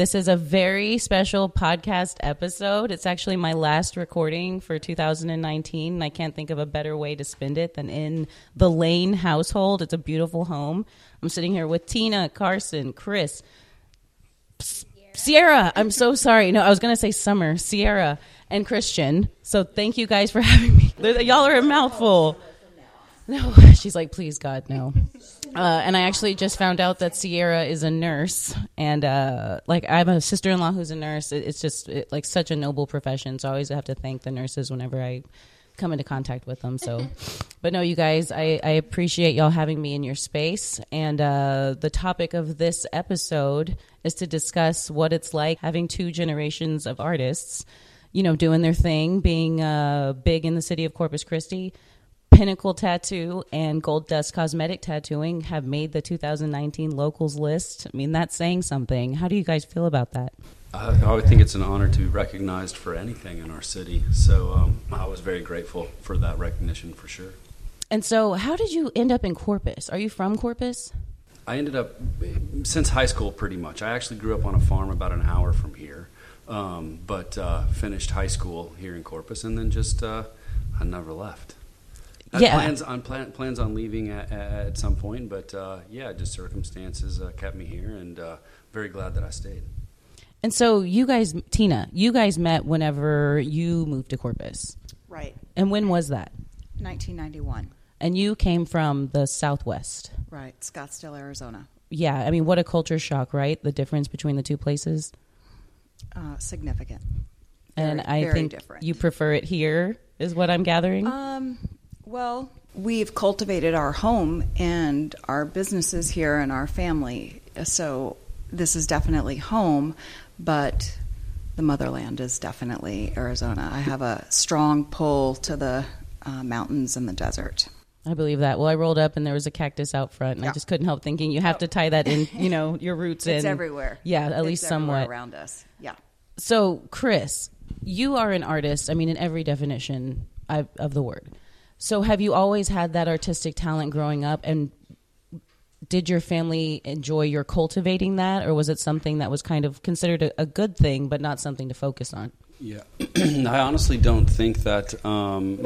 This is a very special podcast episode. It's actually my last recording for 2019, and I can't think of a better way to spend it than in the Lane household. It's a beautiful home. I'm sitting here with Tina, Carson, Chris, Sierra. I'm so sorry. No, I was going to say Summer, Sierra, and Christian. So thank you guys for having me. Y'all are a mouthful. No, she's like, please, God, no. Uh, and I actually just found out that Sierra is a nurse, and uh, like I have a sister-in-law who's a nurse. It, it's just it, like such a noble profession. So I always have to thank the nurses whenever I come into contact with them. So, but no, you guys, I, I appreciate y'all having me in your space. And uh, the topic of this episode is to discuss what it's like having two generations of artists, you know, doing their thing, being uh, big in the city of Corpus Christi Pinnacle Tattoo and Gold Dust Cosmetic Tattooing have made the 2019 locals list. I mean, that's saying something. How do you guys feel about that? Uh, I would think it's an honor to be recognized for anything in our city. So um, I was very grateful for that recognition for sure. And so, how did you end up in Corpus? Are you from Corpus? I ended up since high school pretty much. I actually grew up on a farm about an hour from here, um, but uh, finished high school here in Corpus, and then just uh, I never left yeah. plans on plan, plans on leaving at, at some point, but uh, yeah, just circumstances uh, kept me here, and uh, very glad that I stayed. And so, you guys, Tina, you guys met whenever you moved to Corpus, right? And when was that? 1991. And you came from the Southwest, right? Scottsdale, Arizona. Yeah, I mean, what a culture shock, right? The difference between the two places. Uh, significant. And I very think different. you prefer it here, is what I'm gathering. Um, well, we've cultivated our home and our businesses here and our family. So this is definitely home, but the motherland is definitely Arizona. I have a strong pull to the uh, mountains and the desert. I believe that. Well, I rolled up and there was a cactus out front, and yeah. I just couldn't help thinking you have to tie that in, you know, your roots it's in. everywhere. Yeah, at it's least somewhat around us. Yeah. So, Chris, you are an artist. I mean, in every definition of the word. So, have you always had that artistic talent growing up? And did your family enjoy your cultivating that, or was it something that was kind of considered a, a good thing, but not something to focus on? Yeah, I honestly don't think that um,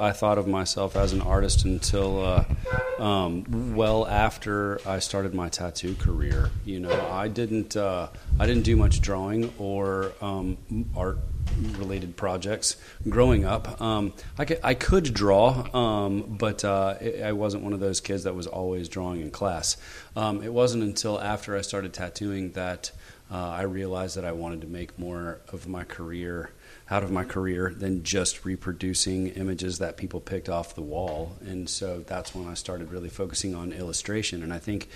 I thought of myself as an artist until uh, um, well after I started my tattoo career. You know, I didn't uh, I didn't do much drawing or um, art related projects growing up. Um, I, could, I could draw, um, but uh, it, I wasn't one of those kids that was always drawing in class. Um, it wasn't until after I started tattooing that uh, I realized that I wanted to make more of my career out of my career than just reproducing images that people picked off the wall. And so that's when I started really focusing on illustration. And I think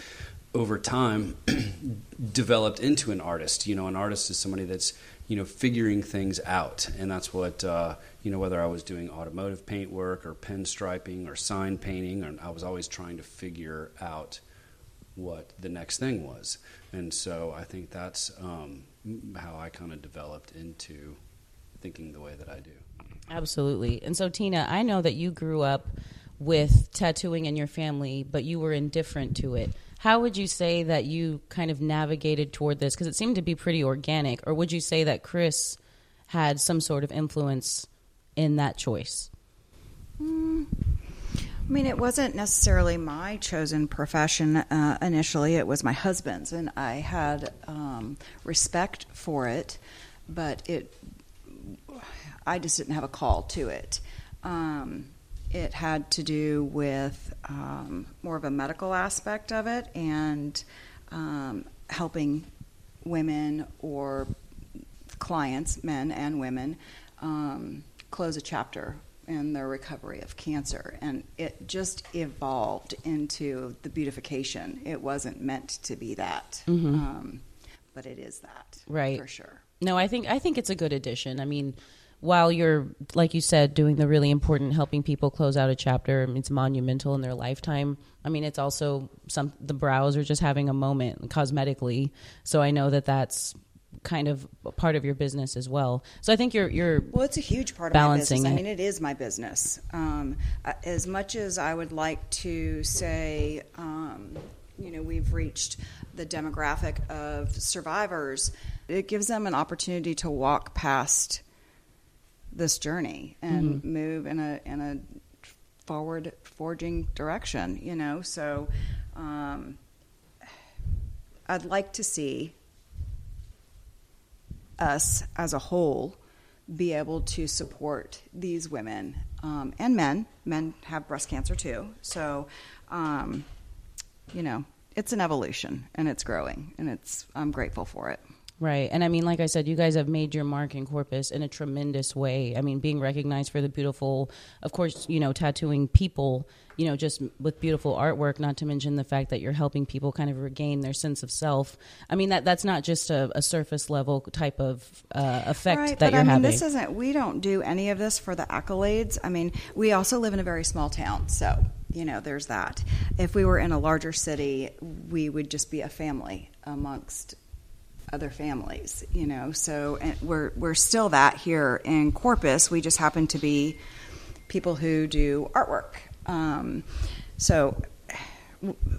over time developed into an artist. You know, an artist is somebody that's you know figuring things out, and that's what uh, you know. Whether I was doing automotive paint work or pinstriping or sign painting, or I was always trying to figure out what the next thing was, and so I think that's um, how I kind of developed into thinking the way that I do. Absolutely, and so Tina, I know that you grew up with tattooing in your family, but you were indifferent to it. How would you say that you kind of navigated toward this? Because it seemed to be pretty organic. Or would you say that Chris had some sort of influence in that choice? Mm. I mean, it wasn't necessarily my chosen profession uh, initially. It was my husband's, and I had um, respect for it, but it, I just didn't have a call to it. Um, it had to do with um, more of a medical aspect of it and um, helping women or clients, men and women, um, close a chapter in their recovery of cancer. And it just evolved into the beautification. It wasn't meant to be that, mm-hmm. Um, but it is that, right? For sure. No, I think I think it's a good addition. I mean, while you're like you said doing the really important helping people close out a chapter it's monumental in their lifetime i mean it's also some the brows are just having a moment cosmetically so i know that that's kind of part of your business as well so i think you're you're well it's a huge part of balancing my business. i mean it is my business um, as much as i would like to say um, you know we've reached the demographic of survivors. It gives them an opportunity to walk past this journey and mm-hmm. move in a in a forward forging direction. You know, so um, I'd like to see us as a whole be able to support these women um, and men. Men have breast cancer too, so um, you know it's an evolution and it's growing, and it's I'm grateful for it. Right. And I mean, like I said, you guys have made your mark in Corpus in a tremendous way. I mean, being recognized for the beautiful, of course, you know, tattooing people, you know, just with beautiful artwork, not to mention the fact that you're helping people kind of regain their sense of self. I mean, that that's not just a, a surface level type of uh, effect right, that but you're I mean, having. This isn't, we don't do any of this for the accolades. I mean, we also live in a very small town. So, you know, there's that. If we were in a larger city, we would just be a family amongst other families, you know. So we're we're still that here in Corpus. We just happen to be people who do artwork. Um, so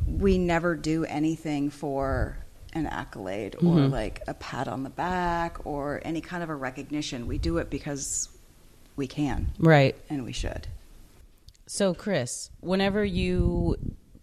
we never do anything for an accolade mm-hmm. or like a pat on the back or any kind of a recognition. We do it because we can, right, and we should. So, Chris, whenever you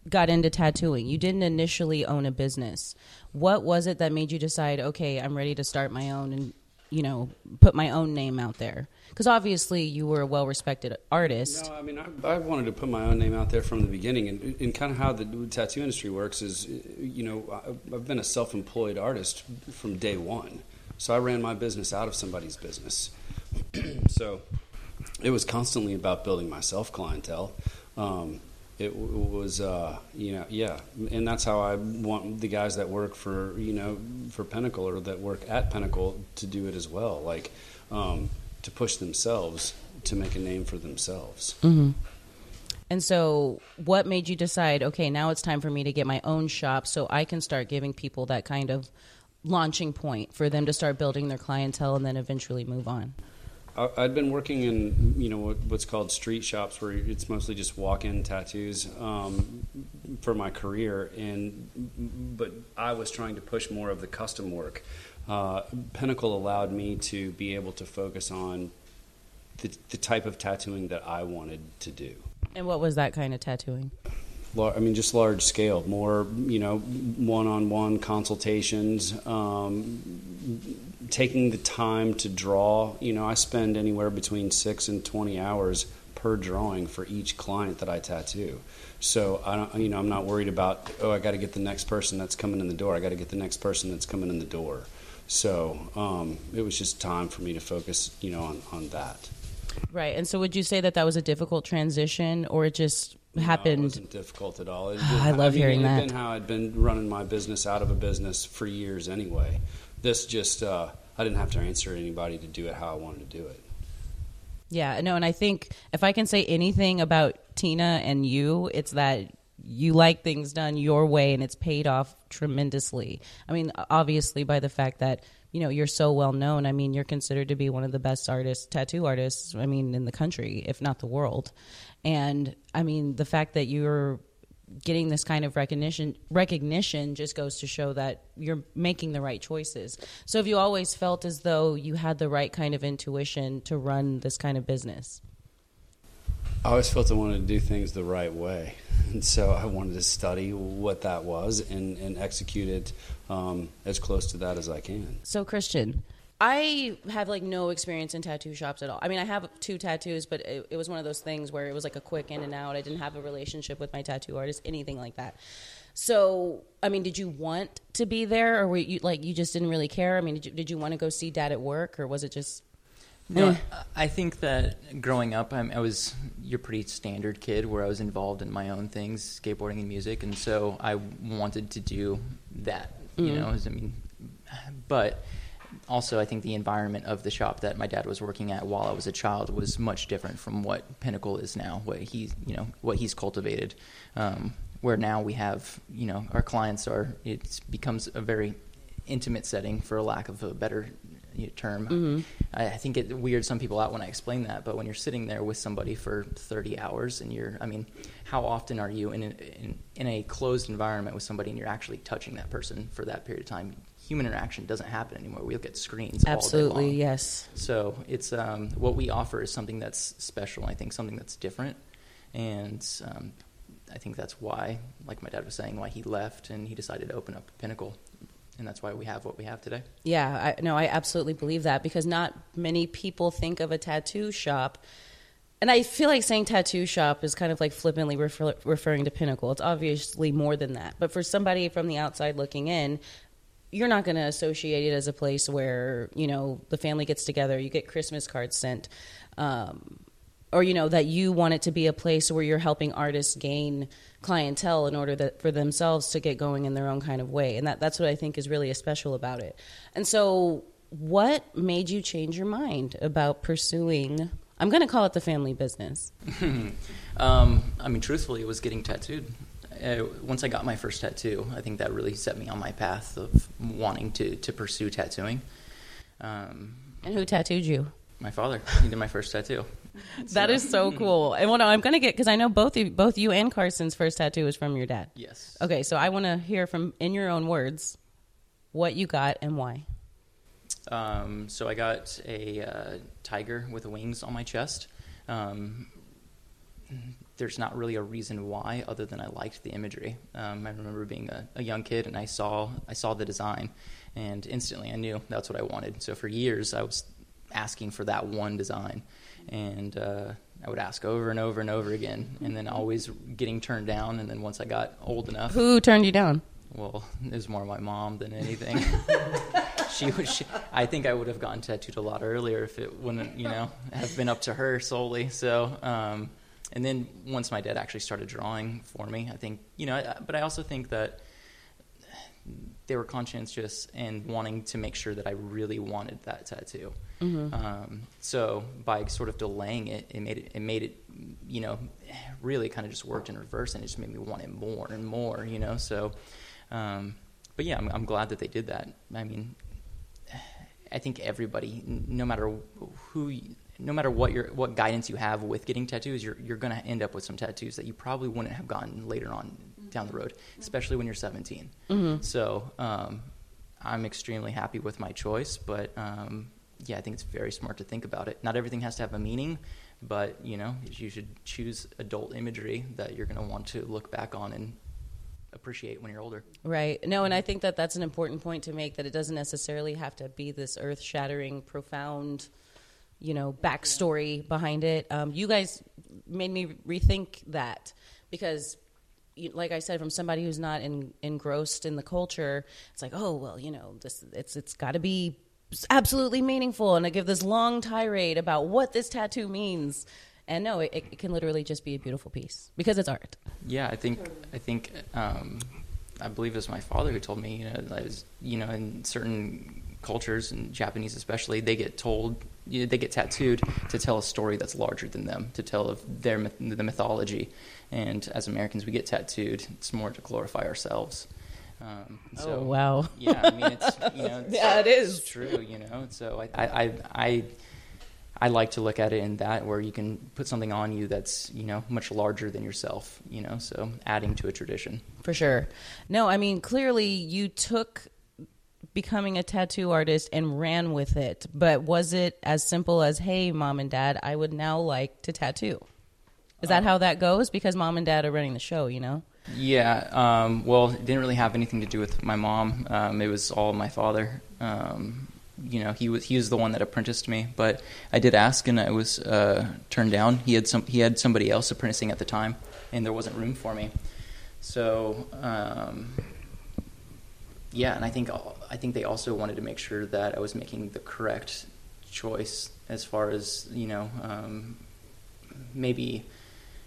got into tattooing, you didn't initially own a business what was it that made you decide okay i'm ready to start my own and you know put my own name out there? Because obviously you were a well respected artist. No i mean I, I, wanted to put my own name out there from the beginning and, and kind of how the tattoo industry works is you know i've been a self-employed artist from day one. So i ran my business out of somebody's business. So it was constantly about building my self clientele um, it was uh, you know yeah. And that's how i want the guys that work for you know for pinnacle or that work at pinnacle to do it as well like um, to push themselves to make a name for themselves. Mm-hmm. and so what made you decide okay now it's time for me to get my own shop so i can start giving people that kind of launching point for them to start building their clientele and then eventually move on I'd been working in you know what's called street shops where it's mostly just walk-in tattoos um, for my career, and but I was trying to push more of the custom work. Uh, Pinnacle allowed me to be able to focus on the, the type of tattooing that I wanted to do. And what was that kind of tattooing? I mean, just large scale, more you know, one-on-one consultations. Um, taking the time to draw, you know, I spend anywhere between six and 20 hours per drawing for each client that I tattoo. So I don't, you know, I'm not worried about, oh, I got to get the next person that's coming in the door. I got to get the next person that's coming in the door. So um, it was just time for me to focus, you know, on, on that. Right. And so would you say that that was a difficult transition or it just happened? No, wasn't difficult at all. I love I mean, hearing that. Been how I'd been running my business out of a business for years anyway. This just, uh, I didn't have to answer anybody to do it how I wanted to do it. Yeah, no, and I think if I can say anything about Tina and you, it's that you like things done your way and it's paid off tremendously. I mean, obviously by the fact that you know you're so well known. I mean, you're considered to be one of the best artists, tattoo artists. I mean, in the country, if not the world. And I mean, the fact that you're getting this kind of recognition recognition just goes to show that you're making the right choices. So have you always felt as though you had the right kind of intuition to run this kind of business? I always felt I wanted to do things the right way. And so I wanted to study what that was and, and execute it um, as close to that as I can. So, Christian, I have like no experience in tattoo shops at all. I mean, I have two tattoos, but it, it, was one of those things where it was like a quick in and out. I didn't have a relationship with my tattoo artist, anything like that. So, I mean, did you want to be there, or were you like you just didn't really care? I mean, did you, did you want to go see dad at work, or was it just? No, eh? I think that growing up, I'm, I was your pretty standard kid where I was involved in my own things, skateboarding and music, and so I wanted to do that. You mm-hmm. know, I mean, but also, I think the environment of the shop that my dad was working at while I was a child was much different from what Pinnacle is now. What he's, you know, what he's cultivated. Um, where now we have, you know, our clients are. It becomes a very intimate setting, for a lack of a better term. Mm-hmm. I, I think it weirds some people out when I explain that, but when you're sitting there with somebody for 30 hours and you're, I mean, how often are you in a, in, in a closed environment with somebody and you're actually touching that person for that period of time? Human interaction doesn't happen anymore. We look at screens. Absolutely, yes. So it's um, what we offer is something that's special. I think something that's different, and um, I think that's why, like my dad was saying, why he left and he decided to open up Pinnacle, and that's why we have what we have today. Yeah, I, no, I absolutely believe that because not many people think of a tattoo shop. And I feel like saying tattoo shop is kind of like flippantly refer, referring to Pinnacle. It's obviously more than that. But for somebody from the outside looking in, you're not going to associate it as a place where, you know, the family gets together, you get Christmas cards sent. Um, or you know that you want it to be a place where you're helping artists gain clientele in order that for themselves to get going in their own kind of way and that that's what i think is really special about it and so what made you change your mind about pursuing i'm going to call it the family business Um, I mean, truthfully, it was getting tattooed. Uh, once I got my first tattoo, I think that really set me on my path of wanting to, to pursue tattooing. Um, and who tattooed you my father, he did my first tattoo. That is so cool and what i'm going to get because i know both of, both you and carson's first tattoo is from your dad Yes. okay so i want to hear from in your own words what you got and why Um, so I got a uh, tiger with wings on my chest. Um, there's not really a reason why, other than I liked the imagery. Um, I remember being a, a young kid and I saw I saw the design, and instantly I knew that's what I wanted. So for years I was asking for that one design, and uh, I would ask over and over and over again, and then always getting turned down. And then once I got old enough, who turned you down well, it was more my mom than anything. she was. She, I think I would have gotten tattooed a lot earlier if it wouldn't, you know, have been up to her solely. So, um, and then once my dad actually started drawing for me, I think, you know, I, but I also think that they were conscientious and wanting to make sure that I really wanted that tattoo. Um, so by sort of delaying it, it made it, it made it, you know, really kind of just worked in reverse, and it just made me want it more and more, you know. So, um, but yeah, I'm, I'm glad that they did that. I mean, I think everybody, no matter who, no matter what your what guidance you have with getting tattoos, you're you're going to end up with some tattoos that you probably wouldn't have gotten later on down the road, especially when you're 17. So um, I'm extremely happy with my choice, but um, yeah, I think it's very smart to think about it. Not everything has to have a meaning, but you know, you should choose adult imagery that you're going to want to look back on and appreciate when you're older. Right. No, and I think that that's an important point to make that it doesn't necessarily have to be this earth shattering, profound, you know, backstory behind it. Um, you guys made me rethink that because. Like I said, from somebody who's not in, engrossed in the culture, it's like, oh well, you know, this it's it's got to be absolutely meaningful, and I give this long tirade about what this tattoo means, and no, it, it can literally just be a beautiful piece because it's art. Yeah, I think I think um, I believe it was my father who told me, you know, is, you know, in certain cultures, and Japanese especially, they get told, you know, they get tattooed to tell a story that's larger than them, to tell of their myth- the mythology. And as Americans, we get tattooed. It's more to glorify ourselves. Um, so, Oh, wow. Yeah, I mean, it's you know, it's, Yeah, it is. it's true. You know, so I, I, I, I I like to look at it in that where you can put something on you that's you know much larger than yourself. You know, so adding to a tradition. For sure. No, I mean, clearly you took becoming a tattoo artist and ran with it, but was it as simple as, hey, mom and dad, I would now like to tattoo? Is that how that goes? Because mom and dad are running the show, you know? Yeah. Um, well, it didn't really have anything to do with my mom. Um, it was all my father. Um, you know, he was he was the one that apprenticed me. But I did ask, and I was uh, turned down. He had some he had somebody else apprenticing at the time, and there wasn't room for me. So. Um, yeah, and I think I think they also wanted to make sure that I was making the correct choice as far as you know, um, maybe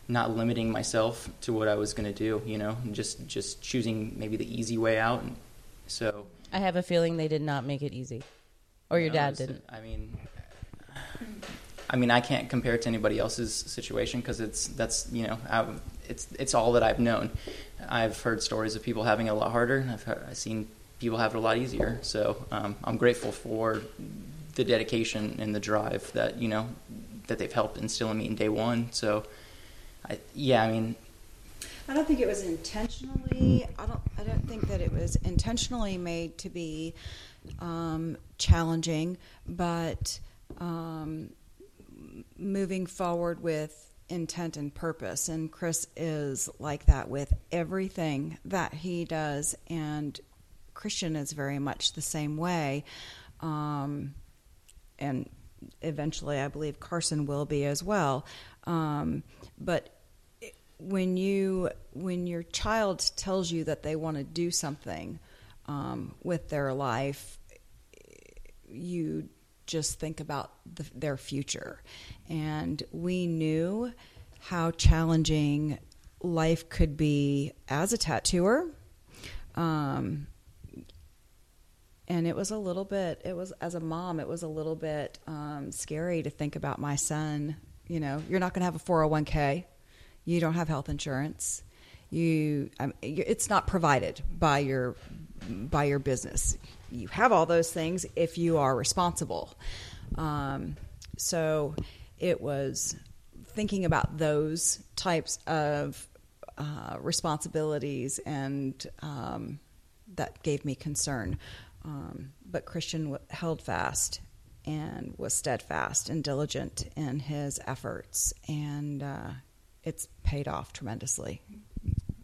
not limiting myself to what I was going to do. You know, and just just choosing maybe the easy way out. And so I have a feeling they did not make it easy. Or your you know, dad didn't. I mean, I mean, I can't compare it to anybody else's situation because it's that's you know, I, it's it's all that I've known. I've heard stories of people having it a lot harder. and I've, heard, I've seen people have it a lot easier. So um, I'm grateful for the dedication and the drive that you know that they've helped instill in me in day one. So, I, yeah, I mean, I don't think it was intentionally. I don't. I don't think that it was intentionally made to be um, challenging, but um, moving forward with intent and purpose. And Chris is like that with everything that he does, and Christian is very much the same way. Um, and eventually, I believe Carson will be as well. Um, but when you when your child tells you that they want to do something um, with their life, you just think about the, their future. And we knew how challenging life could be as a tattooer. Um, and it was a little bit, it was, as a mom, it was a little bit um, scary to think about my son. You know, you're not going to have a 401k, you don't have health insurance. You, um, it's not provided by your by your business you have all those things if you are responsible. Um, so it was thinking about those types of uh, responsibilities and um, that gave me concern. Um, but Christian held fast and was steadfast and diligent in his efforts, and uh, it's paid off tremendously.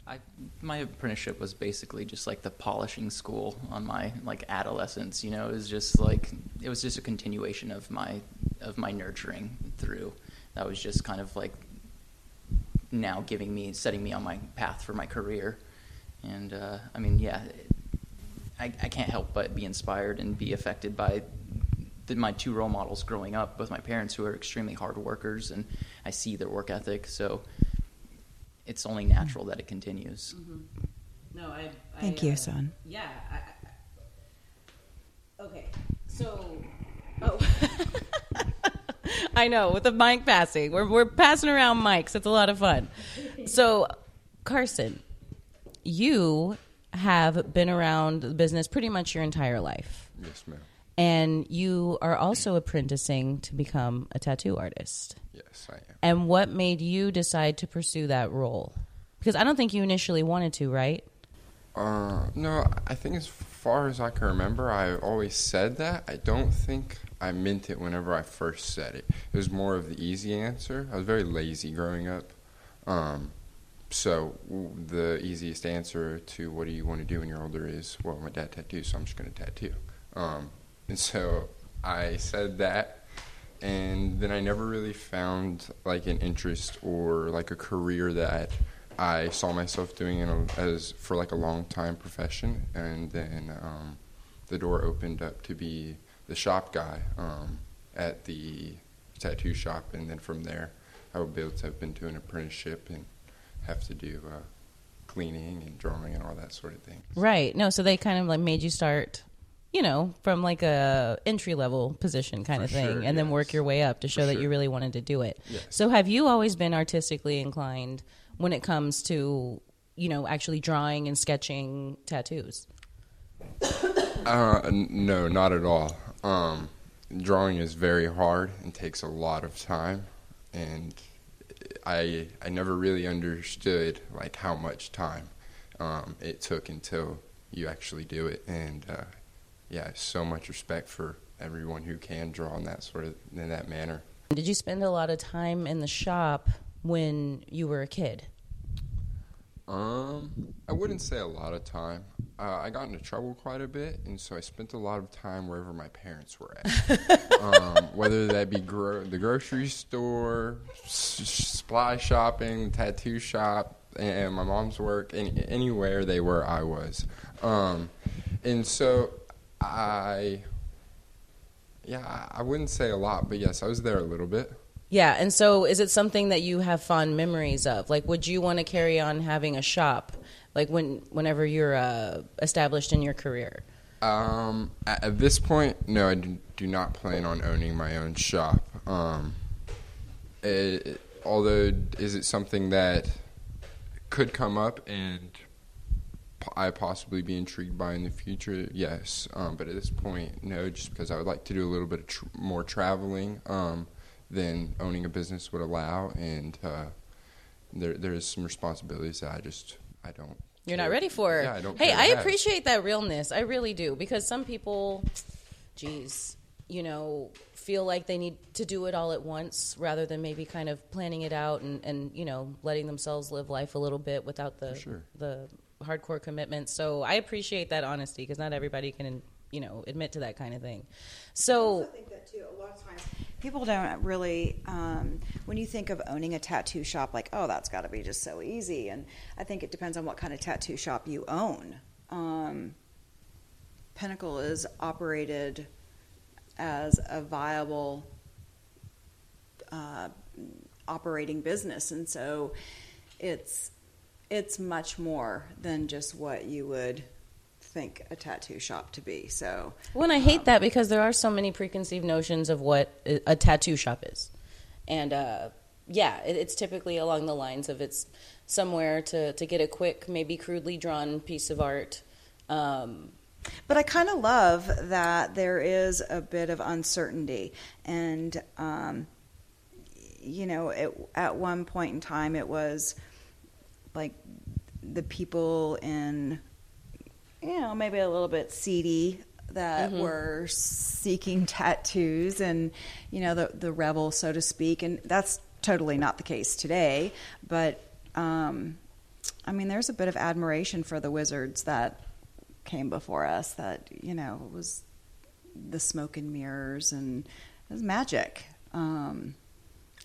I, my apprenticeship was basically just like the polishing school on my like adolescence. You know, it was just like it was just a continuation of my of my nurturing through. That was just kind of like now giving me setting me on my path for my career. And uh, I mean, yeah, I, I can't help but be inspired and be affected by the, my two role models growing up, both my parents who are extremely hard workers, and I see their work ethic. So it's only natural that it continues. Mm-hmm. No, I. I Thank you, son. Yeah. I, I, okay. So. Oh. I know with the mic passing, we're we're passing around mics. It's a lot of fun. So, Carson, you have been around the business pretty much your entire life. Yes, ma'am. And you are also apprenticing to become a tattoo artist. Yes, I am. And what made you decide to pursue that role? Because I don't think you initially wanted to, right? Uh, no, I think as far as I can remember, I always said that. I don't think I meant it whenever I first said it. It was more of the easy answer. I was very lazy growing up. Um, so the easiest answer to what do you want to do when you're older is, well, my dad tattoos, so I'm just going to tattoo. Um, and so I said that, and then I never really found like an interest or like a career that I saw myself doing in a, as for like a long time profession, and then um, the door opened up to be the shop guy um, at the tattoo shop, and then from there, I would be able to have been to an apprenticeship and have to do uh, cleaning and drawing and all that sort of thing. Right. No, so they kind of like made you start, you know, from like a entry level position kind For of thing, sure, and then work your way up to show For that sure. you really wanted to do it. Yes. So have you always been artistically inclined when it comes to, you know, actually drawing and sketching tattoos? Uh, n- no, not at all. Um, drawing is very hard and takes a lot of time, and I I never really understood like how much time um, it took until you actually do it. And uh, yeah, so much respect for everyone who can draw in that sort of in that manner. Did you spend a lot of time in the shop when you were a kid? Um, I wouldn't say a lot of time. Uh, I got into trouble quite a bit, and so I spent a lot of time wherever my parents were at. um, whether that be gro- the grocery store, s- supply shopping, tattoo shop, and my mom's work, any- anywhere they were, I was. Um, and so I, yeah, I I wouldn't say a lot, but yes, I was there a little bit. Yeah, and so is it something that you have fond memories of? Like, would you want to carry on having a shop, like when whenever you're uh, established in your career? Um, at, this point, no, I do, not plan on owning my own shop. Um, it, although, is it something that could come up and I possibly be intrigued by in the future? Yes, um, but at this point, no. Just because I would like to do a little bit tr- more traveling um, than owning a business would allow, and uh, there there's some responsibilities that I just I don't. You're not ready for. Yeah, I don't. hey, care I have. appreciate that realness. I really do because some people, geez, you know, feel like they need to do it all at once rather than maybe kind of planning it out and, and you know letting themselves live life a little bit without the sure. the hardcore commitment. So I appreciate that honesty because not everybody can you know admit to that kind of thing. So I think that too. A lot of times, people don't really. Um, when you think of owning a tattoo shop, like, oh, that's got to be just so easy. And I think it depends on what kind of tattoo shop you own. Um, Pinnacle is operated as a viable uh, operating business, and so it's it's much more than just what you would think a tattoo shop to be. So Well, and I hate that because there are so many preconceived notions of what a a tattoo shop is, and uh, yeah, it, it's typically along the lines of it's somewhere to to get a quick, maybe crudely drawn piece of art. Um, But I kind of love that there is a bit of uncertainty. And, um, you know, it, at one point in time, it was like the people in, you know, maybe a little bit seedy that were seeking tattoos and, you know, the, the rebel, so to speak. And that's totally not the case today. But, um, I mean, there's a bit of admiration for the wizards that came before us that you know was the smoke and mirrors and it was magic um,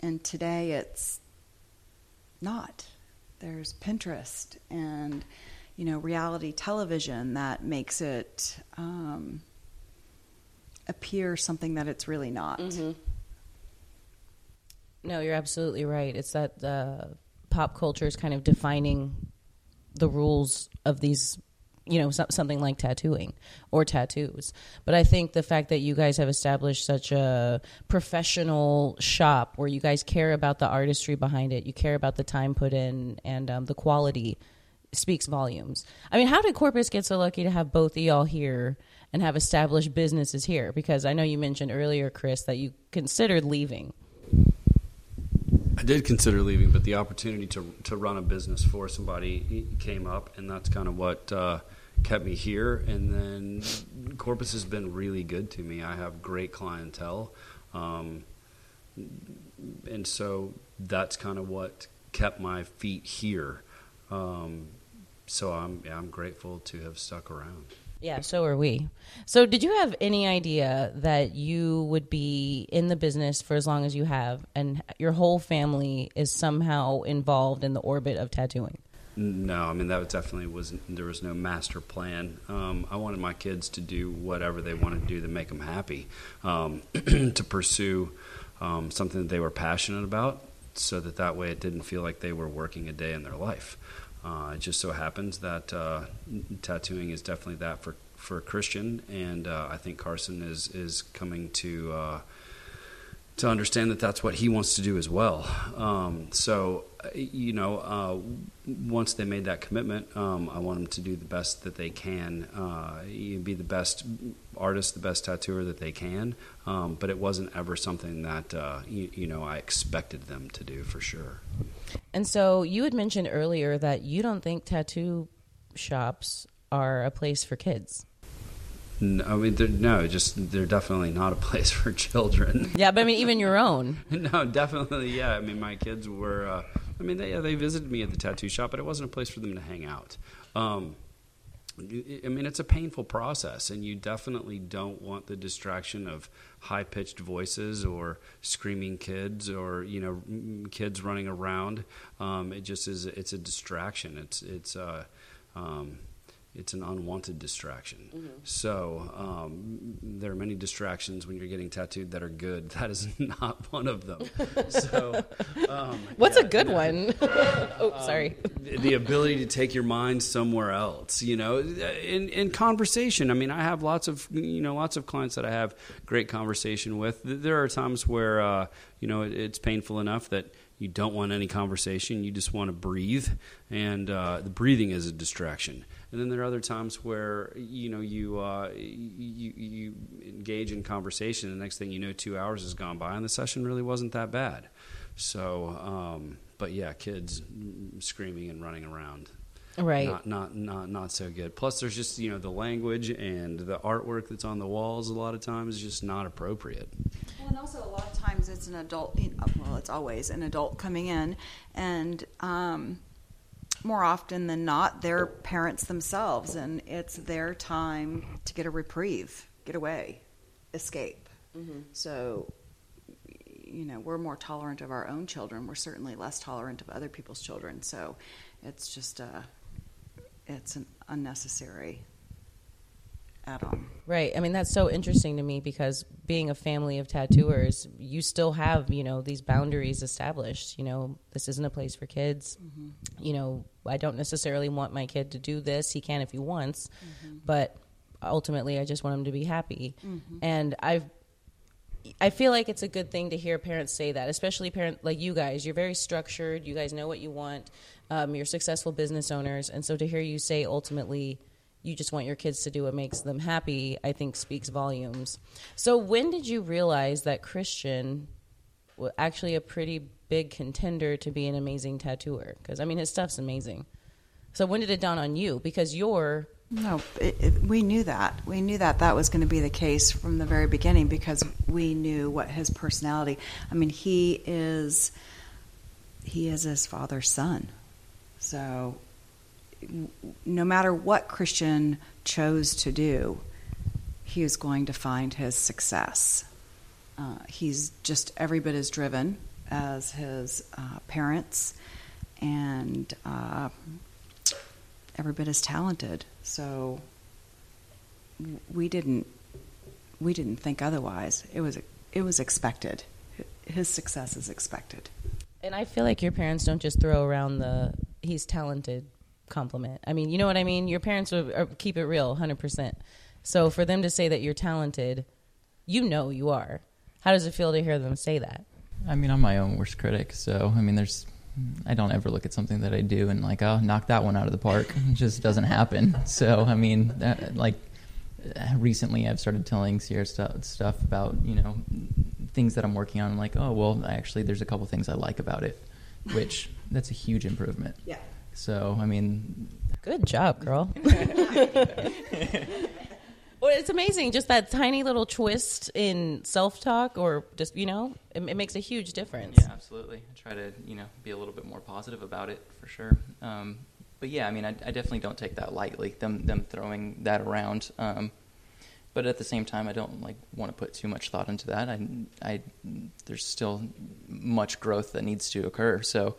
and today it's not there's pinterest and you know reality television that makes it um, appear something that it's really not. No, you're absolutely right. It's that uh, pop culture is kind of defining the rules of these you know something like tattooing or tattoos. But i think the fact that you guys have established such a professional shop where you guys care about the artistry behind it you care about the time put in and um, the quality speaks volumes i mean how did corpus get so lucky to have both of y'all here and have established businesses here because i know you mentioned earlier chris that you considered leaving I did consider leaving, but the opportunity to to run a business for somebody came up, and that's kind of what uh, kept me here. And then Corpus has been really good to me. I have great clientele, um, and so that's kind of what kept my feet here. Um, so I'm yeah, I'm grateful to have stuck around. Yeah, so are we. So, did you have any idea that you would be in the business for as long as you have, and your whole family is somehow involved in the orbit of tattooing? No, I mean that definitely was there was no master plan. Um, I wanted my kids to do whatever they wanted to do to make them happy, um, to pursue um, something that they were passionate about, so that that way it didn't feel like they were working a day in their life. Uh, it just so happens that uh, tattooing is definitely that for for Christian, and uh, I think Carson is is coming to uh, to understand that that's what he wants to do as well. Um, so, you know, uh, once they made that commitment, um, I want them to do the best that they can, uh, be the best artist, the best tattooer that they can. Um, but it wasn't ever something that uh, you, you know I expected them to do for sure. And so, you had mentioned earlier that you don't think tattoo shops are a place for kids. No, I mean, they're, no, just they're definitely not a place for children. Yeah, but I mean, even your own. no, definitely, yeah. I mean, my kids were. Uh, I mean, they yeah, they visited me at the tattoo shop, but it wasn't a place for them to hang out. Um, I mean, it's a painful process, and you definitely don't want the distraction of high pitched voices or screaming kids or you know kids running around. Um, it just is. It's a distraction. It's it's. Uh, um, it's an unwanted distraction. So um, there are many distractions when you're getting tattooed that are good. That is not one of them. so um, What's yeah, a good no. one? oh, sorry. the the ability to take your mind somewhere else you know in in conversation i mean i have lots of you know lots of clients that i have great conversation with there are times where uh, you know it, it's painful enough that you don't want any conversation you just want to breathe and uh, the breathing is a distraction and then there are other times where you know you uh, you, you engage in conversation. The next thing you know, two hours has gone by, and the session really wasn't that bad. So, um, but yeah, kids screaming and running around. Right. Not, not, not, not so good. Plus, there's just you know the language and the artwork that's on the walls. A lot of times, is just not appropriate. And also a lot of times it's an adult. Well, it's always an adult coming in, and um, more often than not, they're parents themselves, and it's their time to get a reprieve, get away, escape. Mm-hmm. So, you know, we're more tolerant of our own children. We're certainly less tolerant of other people's children. So, it's just a, it's an unnecessary add-on. Right. I mean, that's so interesting to me because being a family of tattooers, you still have, you know, these boundaries established. You know, this isn't a place for kids. Mm-hmm. You know, I don't necessarily want my kid to do this. He can if he wants, mm-hmm. but ultimately, I just want him to be happy. Mm-hmm. And I've I feel like it's a good thing to hear parents say that, especially parent like you guys. You're very structured. You guys know what you want. Um, you're successful business owners, and so to hear you say ultimately you just want your kids to do what makes them happy, I think speaks volumes. So when did you realize that Christian was actually a pretty big contender to be an amazing tattooer? Because I mean, his stuff's amazing. So when did it dawn on you? Because you're No, it, it, we knew that. We knew that that was going to be the case from the very beginning because we knew what his personality. I mean, he is he is his father's son. So no matter what Christian chose to do, he is going to find his success. Uh, he's just every bit as driven as his uh, parents, and uh, every bit as talented. So we didn't we didn't think otherwise. It was it was expected. His success is expected. And I feel like your parents don't just throw around the he's talented compliment. I mean, you know what I mean? Your parents are, are, keep it real 100%. So for them to say that you're talented, you know you are. How does it feel to hear them say that? I mean, I'm my own worst critic, so I mean, there's. I don't ever look at something that I do and like, oh, knock that one out of the park. It just doesn't happen. So I mean, that, like uh, recently, I've started telling Sierra stuff, stuff about you know things that I'm working on. I'm like, oh, well, actually, there's a couple things I like about it, which that's a huge improvement. Yeah. So I mean, Good job, girl. well, it's amazing. Just that tiny little twist in self talk, or just, you know, it, it makes a huge difference. Yeah, absolutely. I try to, you know, be a little bit more positive about it for sure. Um, but yeah, I mean, I, I, definitely don't take that lightly. Them them throwing that around. Um, but at the same time, I don't like want to put too much thought into that. I, I there's still much growth that needs to occur. So.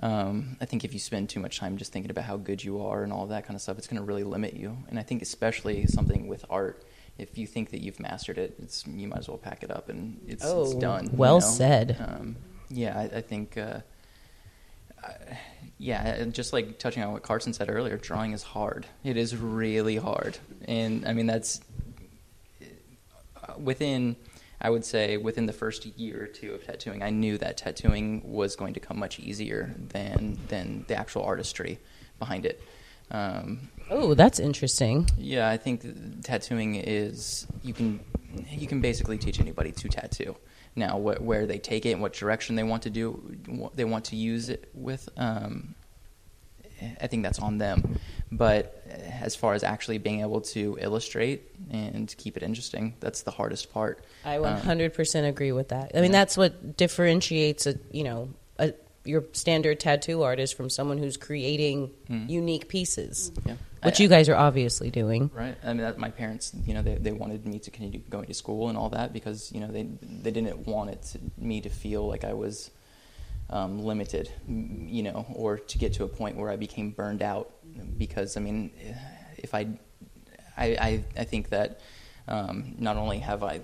Um, I think if you spend too much time just thinking about how good you are and all that kind of stuff, it's going to really limit you. And I think especially something with art, if you think that you've mastered it, it's you might as well pack it up and it's, Oh, it's done. you well know? said. Um, yeah, I, I think. Uh, I, yeah, and just like touching on what Carson said earlier, drawing is hard. It is really hard, and I mean that's uh, within. I would say within the first year or two of tattooing, I knew that tattooing was going to come much easier than than the actual artistry behind it. Um, Oh, that's interesting. yeah, I think tattooing is you can you can basically teach anybody to tattoo. Now, what, where they take it and what direction they want to do, they want to use it with, um, I think that's on them. But as far as actually being able to illustrate and keep it interesting, that's the hardest part. I Um, 100% agree with that. I mean, yeah. that's what differentiates a, you know, a, your standard tattoo artist from someone who's creating Mm. unique pieces, yeah. which I- you guys are obviously doing. Right. I mean, that, my parents, you know, they, they wanted me to continue going to school and all that because, you know, they they didn't want it to, me to feel like I was um, limited, you know, or to get to a point where I became burned out. Because I mean, if I, I, I, I think that um, not only have I,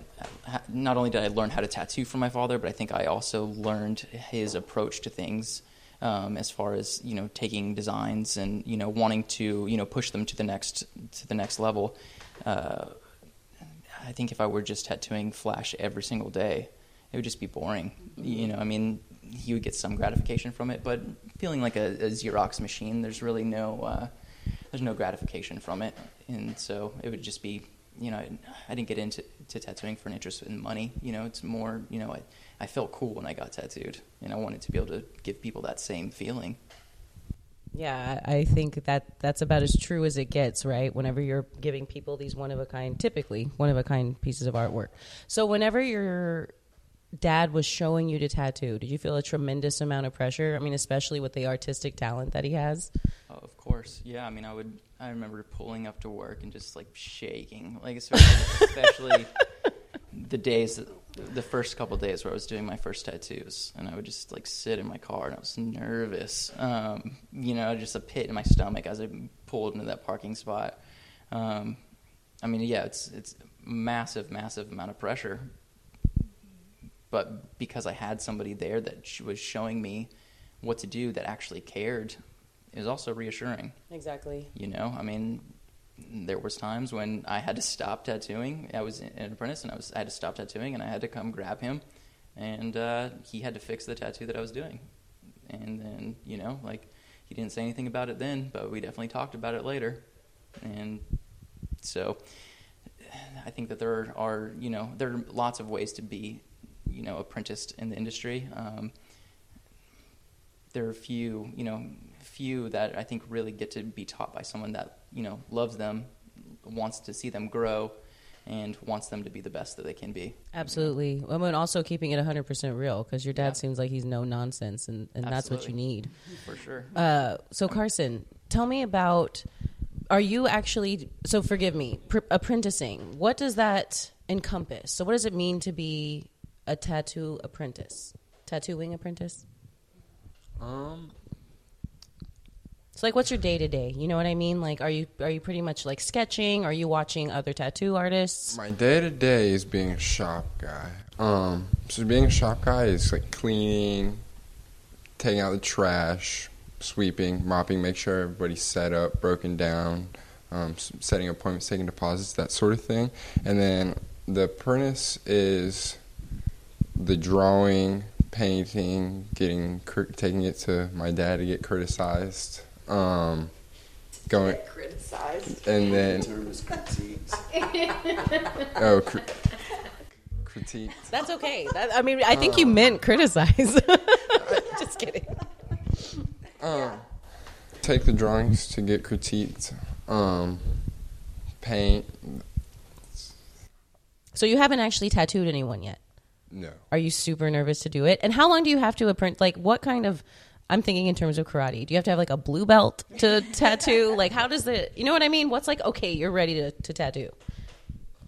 not only did I learn how to tattoo from my father, but I think I also learned his approach to things um, as far as you know taking designs and you know wanting to you know push them to the next to the next level. Uh, I think if I were just tattooing Flash every single day, it would just be boring. You know, I mean, he would get some gratification from it, but feeling like a, a Xerox machine, there's really no uh, there's no gratification from it, and so it would just be you know I didn't get into to tattooing for an interest in money. You know, it's more you know I I felt cool when I got tattooed, and I wanted to be able to give people that same feeling. Yeah, I think that that's about as true as it gets, right? Whenever you're giving people these one of a kind, typically one of a kind pieces of artwork. So, whenever your dad was showing you to tattoo, did you feel a tremendous amount of pressure? I mean, especially with the artistic talent that he has. Oh, of course, yeah. I mean, I would. I remember pulling up to work and just like shaking, like especially, especially the days, the first couple days where I was doing my first tattoos, and I would just like sit in my car and I was nervous. Um, you know, just a pit in my stomach as I pulled into that parking spot. Um, I mean, yeah, it's it's massive, massive amount of pressure. But because I had somebody there that was showing me what to do, that actually cared, it was also reassuring. Exactly. You know, I mean, there was times when I had to stop tattooing. I was an apprentice, and I was I had to stop tattooing, and I had to come grab him, and uh, he had to fix the tattoo that I was doing. And then, you know, like he didn't say anything about it then, but we definitely talked about it later. And so, I think that there are, you know, there are lots of ways to be, you know, apprenticed in the industry. Um, there are few, you know, few that I think really get to be taught by someone that you know loves them, wants to see them grow, and wants them to be the best that they can be. Absolutely. I mean, also keeping it 100% real because your dad Yeah. seems like he's no nonsense, and, and that's what you need. For sure. Uh, so, Carson, tell me about. Are you actually so? Forgive me. Pr- apprenticing. What does that encompass? So, what does it mean to be a tattoo apprentice? Tattooing apprentice. Um, So, like, what's your day to day? You know what I mean? Like, are you are you pretty much like sketching? Are you watching other tattoo artists? my day to day is being a shop guy. Um, so being a shop guy is like cleaning, taking out the trash, sweeping, mopping, make sure everybody's set up, broken down, um, setting appointments, taking deposits, that sort of thing. And then the apprentice is the drawing, painting, getting taking it to my dad to get criticized. Um, going Criticized. and then term is critiques. oh, cr- critique. That's okay. That, I mean, I think you meant criticize. Just kidding. Um, take the drawings to get critiqued. Um, paint. So, you haven't actually tattooed anyone yet. No. Are you super nervous to do it? And how long do you have to apprentice? Like, what kind of? I'm thinking in terms of karate. Do you have to have like a blue belt to tattoo? Like, how does the? You know what I mean? What's like? Okay, you're ready to, to tattoo.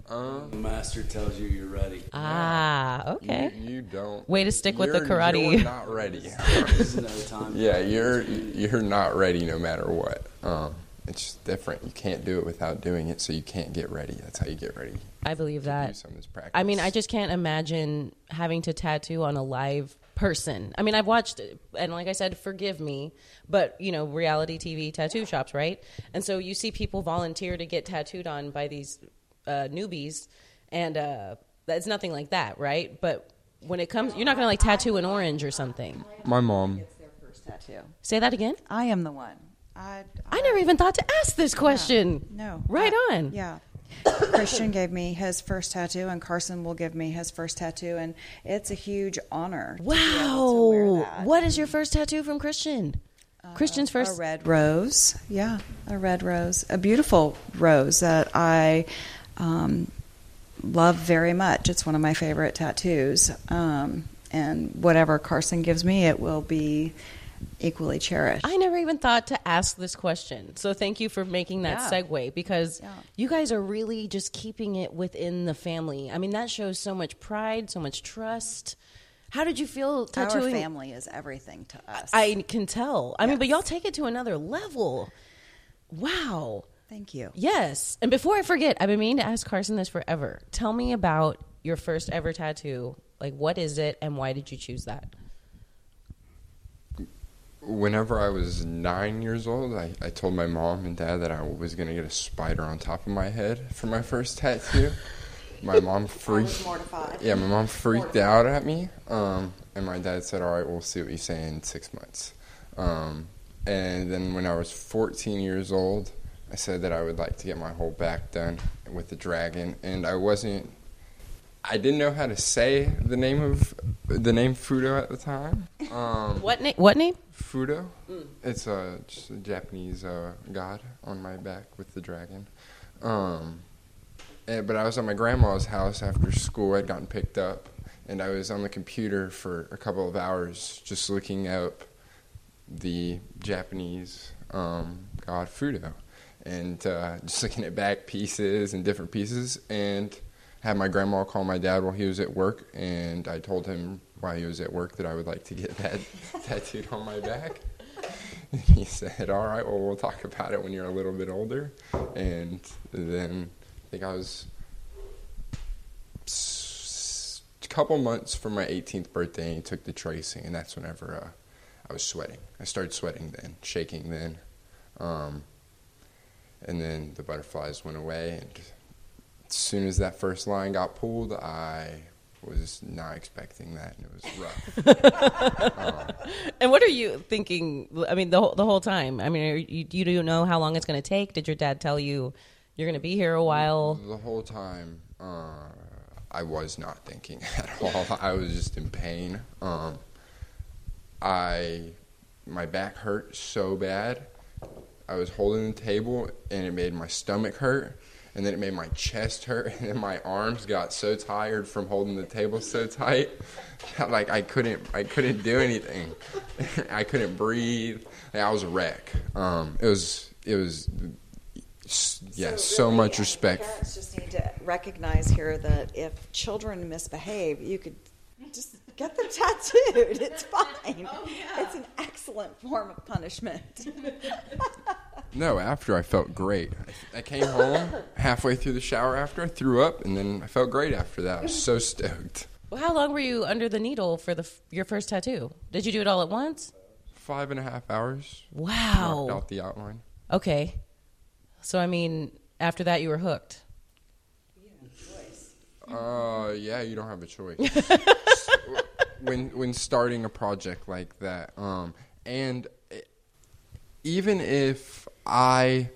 The master tells you you're ready. Ah, okay. You, you don't. Way to stick with the karate. You're not ready. No time. yeah, you're you're not ready no matter what. Um, it's just different. You can't do it without doing it, so you can't get ready. That's how you get ready. I believe Do that. some of this practice. I mean, I just can't imagine having to tattoo on a live person. I mean, I've watched, it, and like I said, forgive me, but you know, reality TV tattoo shops, right? And so you see people volunteer to get tattooed on by these uh, newbies, and uh, it's nothing like that, right? But when it comes, you're not going to like tattoo an orange or something. my mom. It's their first tattoo. Say that again. I am the one. I, I never even thought to ask this question. No. Right I- on. Yeah. Christian gave me his first tattoo, and Carson will give me his first tattoo, and it's a huge honor. to be able to wear Wow. What is your first tattoo from Christian? Christian's first. A red rose. Yeah, a red rose. A beautiful rose that I um, love very much. It's one of my favorite tattoos. Um, and whatever Carson gives me, it will be equally cherished. I never even thought to ask this question. So thank you for making that Yeah. segue because Yeah. you guys are really just keeping it within the family. I mean, that shows so much pride, so much trust. How did you feel tattooing? Our family is everything to us. I can tell. I mean, but y'all take it to another level. Wow. Thank you. Yes. And before I forget, I've been meaning to ask Carson this forever. Tell me about your first ever tattoo. Like, what is it and why did you choose that? Whenever I was nine years old, I, I told my mom and dad that I was going to get a spider on top of my head for my first tattoo. My mom freaked. mortified. Yeah, my mom freaked out at me. Um, and my dad said, "All right, we'll see what you say in six months." Um, and then when I was 14 years old, I said that I would like to get my whole back done with the dragon, and I wasn't. I didn't know how to say the name of the name Fudo at the time. Um, What name? What name? Fudo. It's a, a Japanese uh, god on my back with the dragon. Um, and, but I was at my grandma's house after school. I'd gotten picked up, and I was on the computer for a couple of hours just looking up the Japanese um, god Fudo, and uh, just looking at back pieces and different pieces, and had my grandma call my dad while he was at work, and I told him while he was at work that I would like to get that tattooed on my back. he said, "All right, well, we'll talk about it when you're a little bit older." And then I think I was a couple months from my 18th birthday, and he took the tracing, and that's whenever uh, I was sweating. I started sweating then, shaking then, um, and then the butterflies went away. And as soon as that first line got pulled, I was not expecting that, and it was rough. And what are you thinking? I mean, the whole, the whole time. I mean, are you, you do know how long it's going to take? Did your dad tell you you're going to be here a while? The whole time, uh, I was not thinking at all. I was just in pain. Um, I, my back hurt so bad. I was holding the table, and it made my stomach hurt, and then it made my chest hurt, and then my arms got so tired from holding the table so tight, that, like I couldn't, I couldn't do anything. I couldn't breathe. Like, I was a wreck. Um, it was, it was, yeah, so, really, much uh, respect. Parents just need to recognize here that if children misbehave, you could just get them tattooed. It's fine. It's an excellent form of punishment. No, after I felt great. I, I came home halfway through the shower after I threw up, and then I felt great after that. I was so stoked. Well, how long were you under the needle for the your first tattoo? Did you do it all at once? Five and a half hours. Knocked Wow. out the outline. Okay. So I mean, after that you were hooked. Uh, yeah, you don't have a choice. when when starting a project like that, um, and it- even if I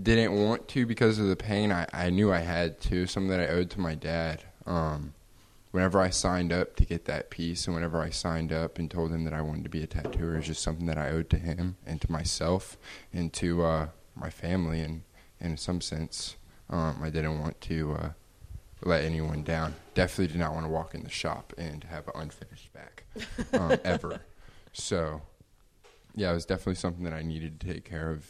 didn't want to because of the pain, I, I knew I had to. Something that I owed to my dad. Um, whenever I signed up to get that piece, and whenever I signed up and told him that I wanted to be a tattooer, it was just something that I owed to him and to myself and to uh, my family. And, and in some sense, um, I didn't want to uh, let anyone down. Definitely did not want to walk in the shop and have an unfinished back um, ever. So, yeah, it was definitely something that I needed to take care of.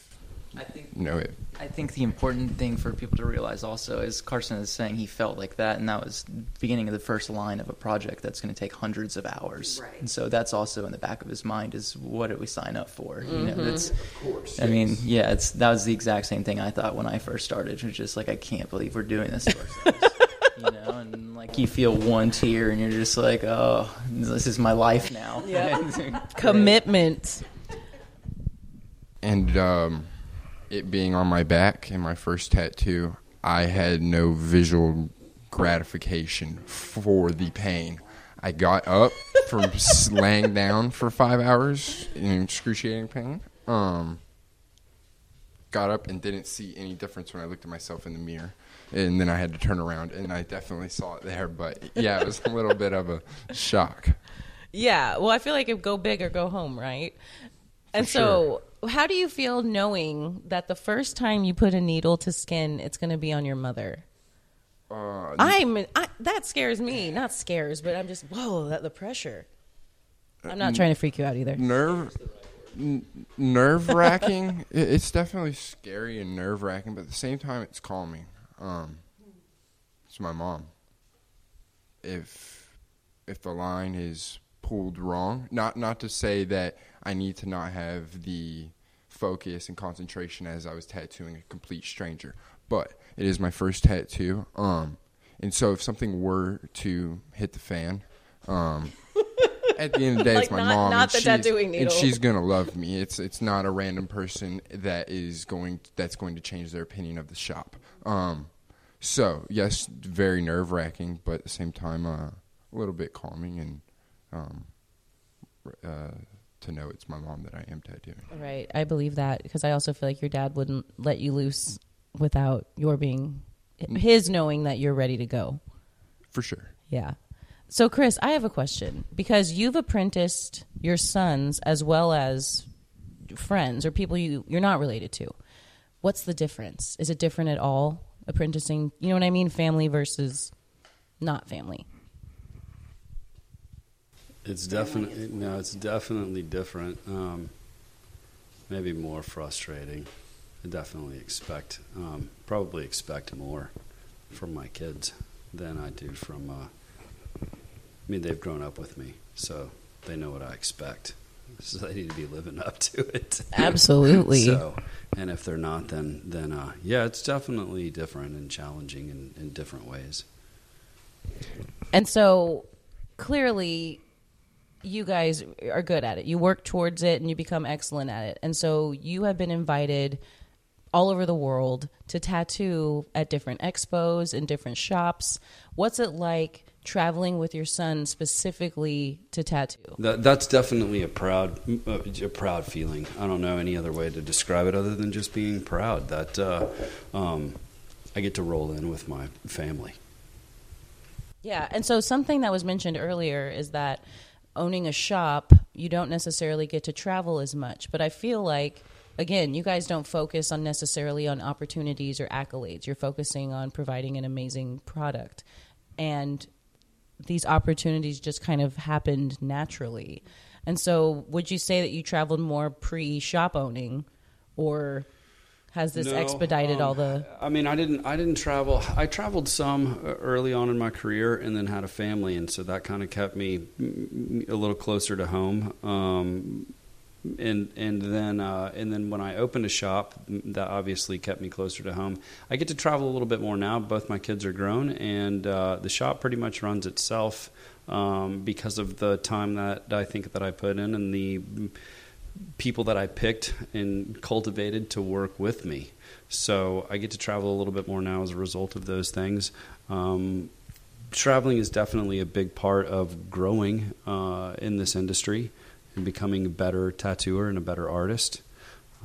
I think You know, it, I think the important thing for people to realize also is Carson is saying he felt like that, and that was the beginning of the first line of a project that's going to take hundreds of hours. Right. And so that's also in the back of his mind is what did we sign up for? You know, Mm-hmm. that's. I mean, yeah, it's that was the exact same thing I thought when I first started. It was just like I can't believe we're doing this to ourselves. you know, and like you feel one tear, and you're just like, oh, this is my life now. Yeah. Commitment. and um, it being on my back and my first tattoo, I had no visual gratification for the pain. I got up from laying down for five hours in excruciating pain. Um, got up and didn't see any difference when I looked at myself in the mirror. And then I had to turn around, and I definitely saw it there. But yeah, it was a little bit of a shock. Yeah. Well, I feel like if go big or go home, right? And so, how do you feel knowing that the first time you put a needle to skin, it's going to be on your mother? Uh, I'm I, that scares me. Not scares, but I'm just whoa, that the pressure. I'm not trying to freak you out either. nerve n- nerve wracking. it's definitely scary and nerve wracking, but at the same time, it's calming. Um, it's my mom. If if the line is pulled wrong, not not to say that I need to not have the focus and concentration as I was tattooing a complete stranger, but it is my first tattoo. Um, and so if something were to hit the fan, um, at the end of the day, it's my not- mom. not and the she's- tattooing And she's gonna love me. It's it's not a random person that is going that's going to change their opinion of the shop. Um, so yes, very nerve wracking, but at the same time, uh, a little bit calming and um, uh, to know it's my mom that I am tattooing. Right. I believe that because I also feel like your dad wouldn't let you loose without your being his knowing that you're ready to go. For sure. Yeah. So Chris, I have a question because you've apprenticed your sons as well as friends or people you you're not related to. What's the difference? Is it different at all apprenticing, you know what I mean, family versus not family? It's definitely no, it's definitely different. Um, maybe more frustrating. I definitely expect, um, probably expect more from my kids than I do from. Uh, I mean, they've grown up with me, so they know what I expect. So they need to be living up to it. Absolutely. so, and if they're not, then then uh, yeah, it's definitely different and challenging in, in different ways. And so clearly you guys are good at it. You work towards it and you become excellent at it. And so you have been invited all over the world to tattoo at different expos and different shops. What's it like traveling with your son specifically to tattoo? That, that's definitely a proud, uh, a proud feeling. I don't know any other way to describe it other than just being proud that uh, um, I get to roll in with my family. Yeah, and so something that was mentioned earlier is that owning a shop, you don't necessarily get to travel as much. But I feel like, again, you guys don't focus on necessarily on opportunities or accolades. You're focusing on providing an amazing product, and these opportunities just kind of happened naturally. And so, would you say that you traveled more pre-shop owning, or has this No, expedited um, all the? I mean, I didn't. I didn't travel. I traveled some early on in my career, and then had a family, and so that kind of kept me a little closer to home. Um, and and then uh, and then when I opened a shop, that obviously kept me closer to home. I get to travel a little bit more now. Both my kids are grown, and uh, the shop pretty much runs itself um, because of the time that I think that I put in and the people that I picked and cultivated to work with me. So I get to travel a little bit more now as a result of those things. Um, traveling is definitely a big part of growing uh, in this industry and becoming a better tattooer and a better artist.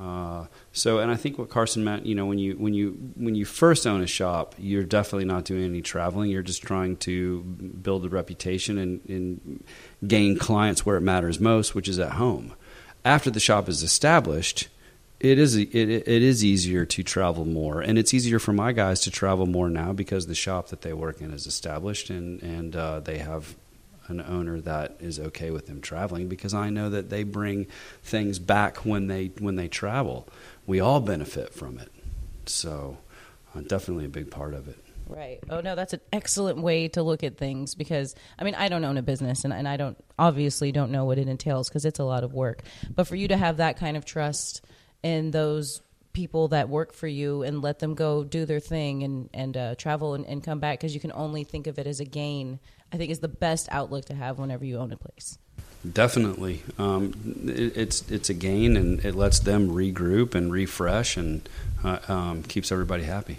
Uh, so, and I think what Carson meant, you know, when you when you when you first own a shop, you're definitely not doing any traveling. You're just trying to build a reputation and, and gain clients where it matters most, which is at home after the shop is established, it is it, it is easier to travel more, and it's easier for my guys to travel more now because the shop that they work in is established, and and uh, they have an owner that is okay with them traveling because I know that they bring things back when they when they travel. We all benefit from it, so uh, definitely a big part of it. Right. Oh no, that's an excellent way to look at things because I mean I don't own a business and, and I don't obviously don't know what it entails because it's a lot of work. But for you to have that kind of trust in those people that work for you and let them go do their thing and and uh, travel and, and come back because you can only think of it as a gain. I think is the best outlook to have whenever you own a place. Definitely, um, it, it's it's a gain and it lets them regroup and refresh and uh, um, keeps everybody happy.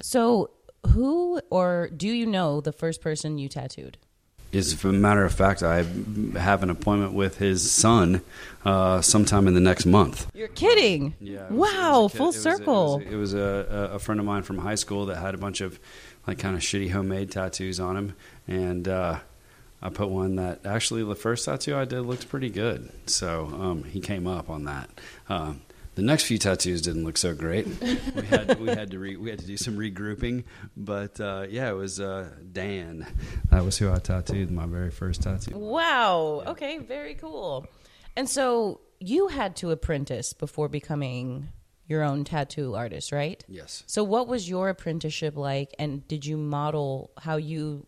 So who or do you know the first person you tattooed? As a matter of fact, I have an appointment with his son uh, sometime in the next month. You're kidding! Yeah. was- wow, it was a kid- full it was circle. It was, a, it was a, a friend of mine from high school that had a bunch of like kind of shitty homemade tattoos on him, and uh, I put one that actually the first tattoo I did looked pretty good. So um, he came up on that. Um, the next few tattoos didn't look so great. We had we had to re, we had to do some regrouping, but uh, yeah, it was uh, Dan. That was who I tattooed my very first tattoo. Wow. Okay, very cool. And so you had to apprentice before becoming your own tattoo artist, right? Yes. So what was your apprenticeship like and did you model how you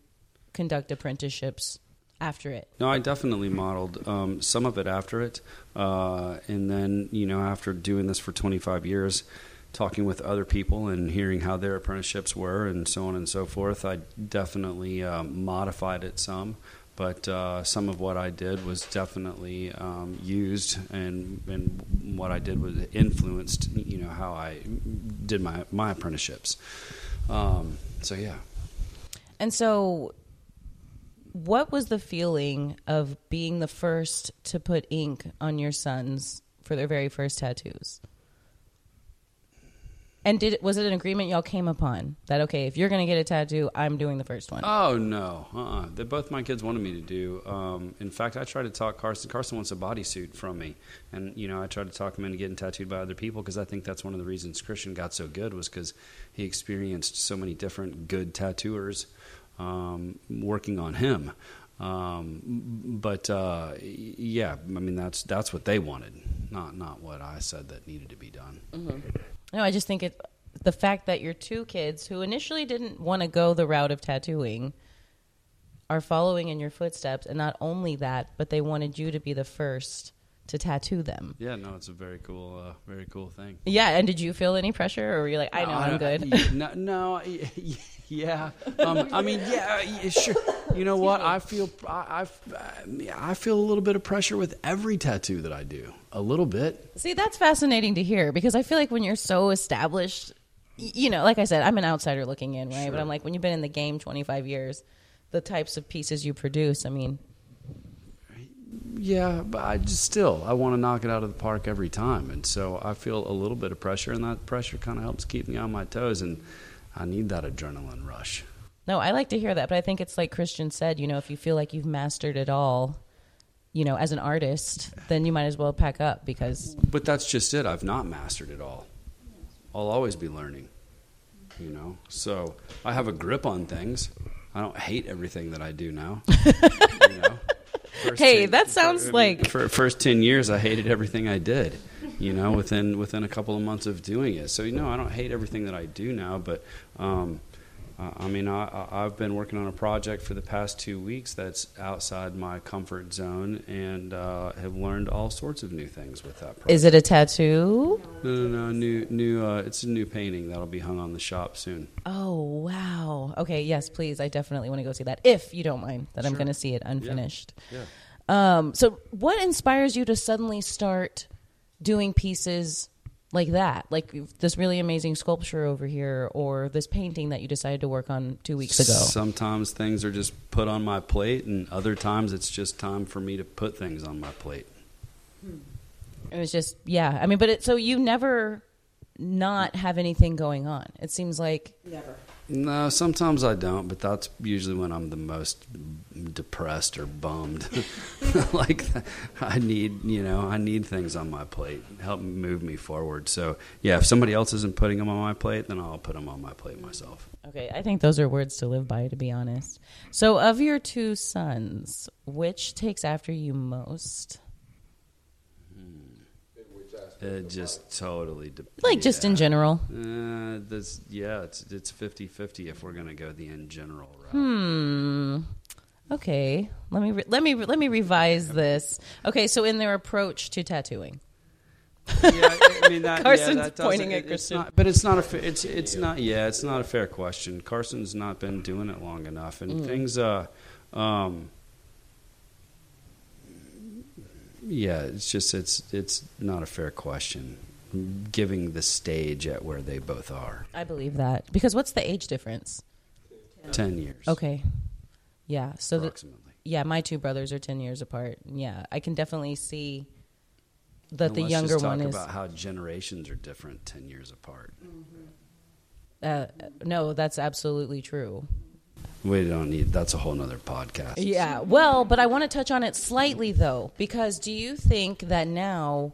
conduct apprenticeships after it? No, I definitely modeled um, some of it after it, uh, and then you know after doing this for 25 years, talking with other people and hearing how their apprenticeships were and so on and so forth, I definitely um, modified it some. But uh, some of what I did was definitely um, used, and and what I did was influenced, you know, how I did my my apprenticeships. Um, so yeah. And so what was the feeling of being the first to put ink on your sons for their very first tattoos? And did was it an agreement y'all came upon that okay, if you're to get a tattoo, I'm doing the first one? Oh no, uh-uh. they both my kids wanted me to do. Um, in fact, I tried to talk Carson. Carson wants a bodysuit from me, and you know I tried to talk him into getting tattooed by other people because I think that's one of the reasons Christian got so good was because he experienced so many different good tattooers um, working on him. Um, but uh, yeah, I mean that's that's what they wanted, not not what I said that needed to be done. No, I just think it the fact that your two kids who initially didn't want to go the route of tattooing are following in your footsteps and not only that, but they wanted you to be the first to tattoo them. Yeah, no, it's a very cool, uh, very cool thing. Yeah, and did you feel any pressure or were you like, I know No, I'm good? No, no yeah. Um, I mean, yeah, yeah, sure. You know what? I feel, I, I, I feel a little bit of pressure with every tattoo that I do. A little bit. See, that's fascinating to hear because I feel like when you're so established, you know, like I said, I'm an outsider looking in, right? But I'm like, when you've been in the game 25 years, the types of pieces you produce, I mean, Yeah, but I just still, I want to knock it out of the park every time, and so I feel a little bit of pressure, and that pressure kind of helps keep me on my toes, and I need that adrenaline rush. No, I like to hear that, but I think it's like Christian said, you know, if you feel like you've mastered it all, you know, as an artist, then you might as well pack up because But that's just it. I've not mastered it all. I'll always be learning, you know. So I have a grip on things. I don't hate everything that I do now. you know? First Hey, that sounds mean, like- for first ten years I hated everything I did. You know, within within a couple of months of doing it. So you know, I don't hate everything that I do now, but. Um, uh, I mean, I, I've been working on a project for the past two weeks that's outside my comfort zone, and uh, have learned all sorts of new things with that project. is it a tattoo? No, no, no. New, new. Uh, it's a new painting that'll be hung on the shop soon. Oh, wow. Okay, yes, please. I definitely want to go see that if you don't mind that I'm going to see it unfinished. Yeah. Um, so, what inspires you to suddenly start doing pieces like that? Like this really amazing sculpture over here, or this painting that you decided to work on two weeks ago? Sometimes things are just put on my plate, and other times it's just time for me to put things on my plate. Hmm. It was just, yeah. I mean, but it, so you never not have anything going on. It seems like No, sometimes I don't, but that's usually when I'm the most depressed or bummed. like I need, you know, I need things on my plate, help move me forward. So yeah, if somebody else isn't putting them on my plate, then I'll put them on my plate myself. Okay, I think those are words to live by, to be honest. So, of your two sons, which takes after you most? It just totally depends. Like, just in general. Uh, this, yeah, it's it's 50-50 if we're gonna go the in general route. Hmm. Okay. Let me re- let me let me revise this. Okay, so in their approach to tattooing. yeah, I mean that. Carson's yeah, pointing at Christian. not- but it's not a. fa- It's it's not. Yeah, it's not a fair question. Carson's not been doing it long enough, and things. Uh, um, yeah, it's just it's it's not a fair question. Giving the stage at where they both are, I believe that because what's the age difference? ten years. Okay. Yeah. So the, approximately. yeah, my two brothers are ten years apart. Yeah, I can definitely see that And the younger just talk one is. about how generations are different ten years apart. Uh, no, that's absolutely true. We don't need. That's a whole nother podcast. Yeah. Well, but I want to touch on it slightly though, because do you think that now?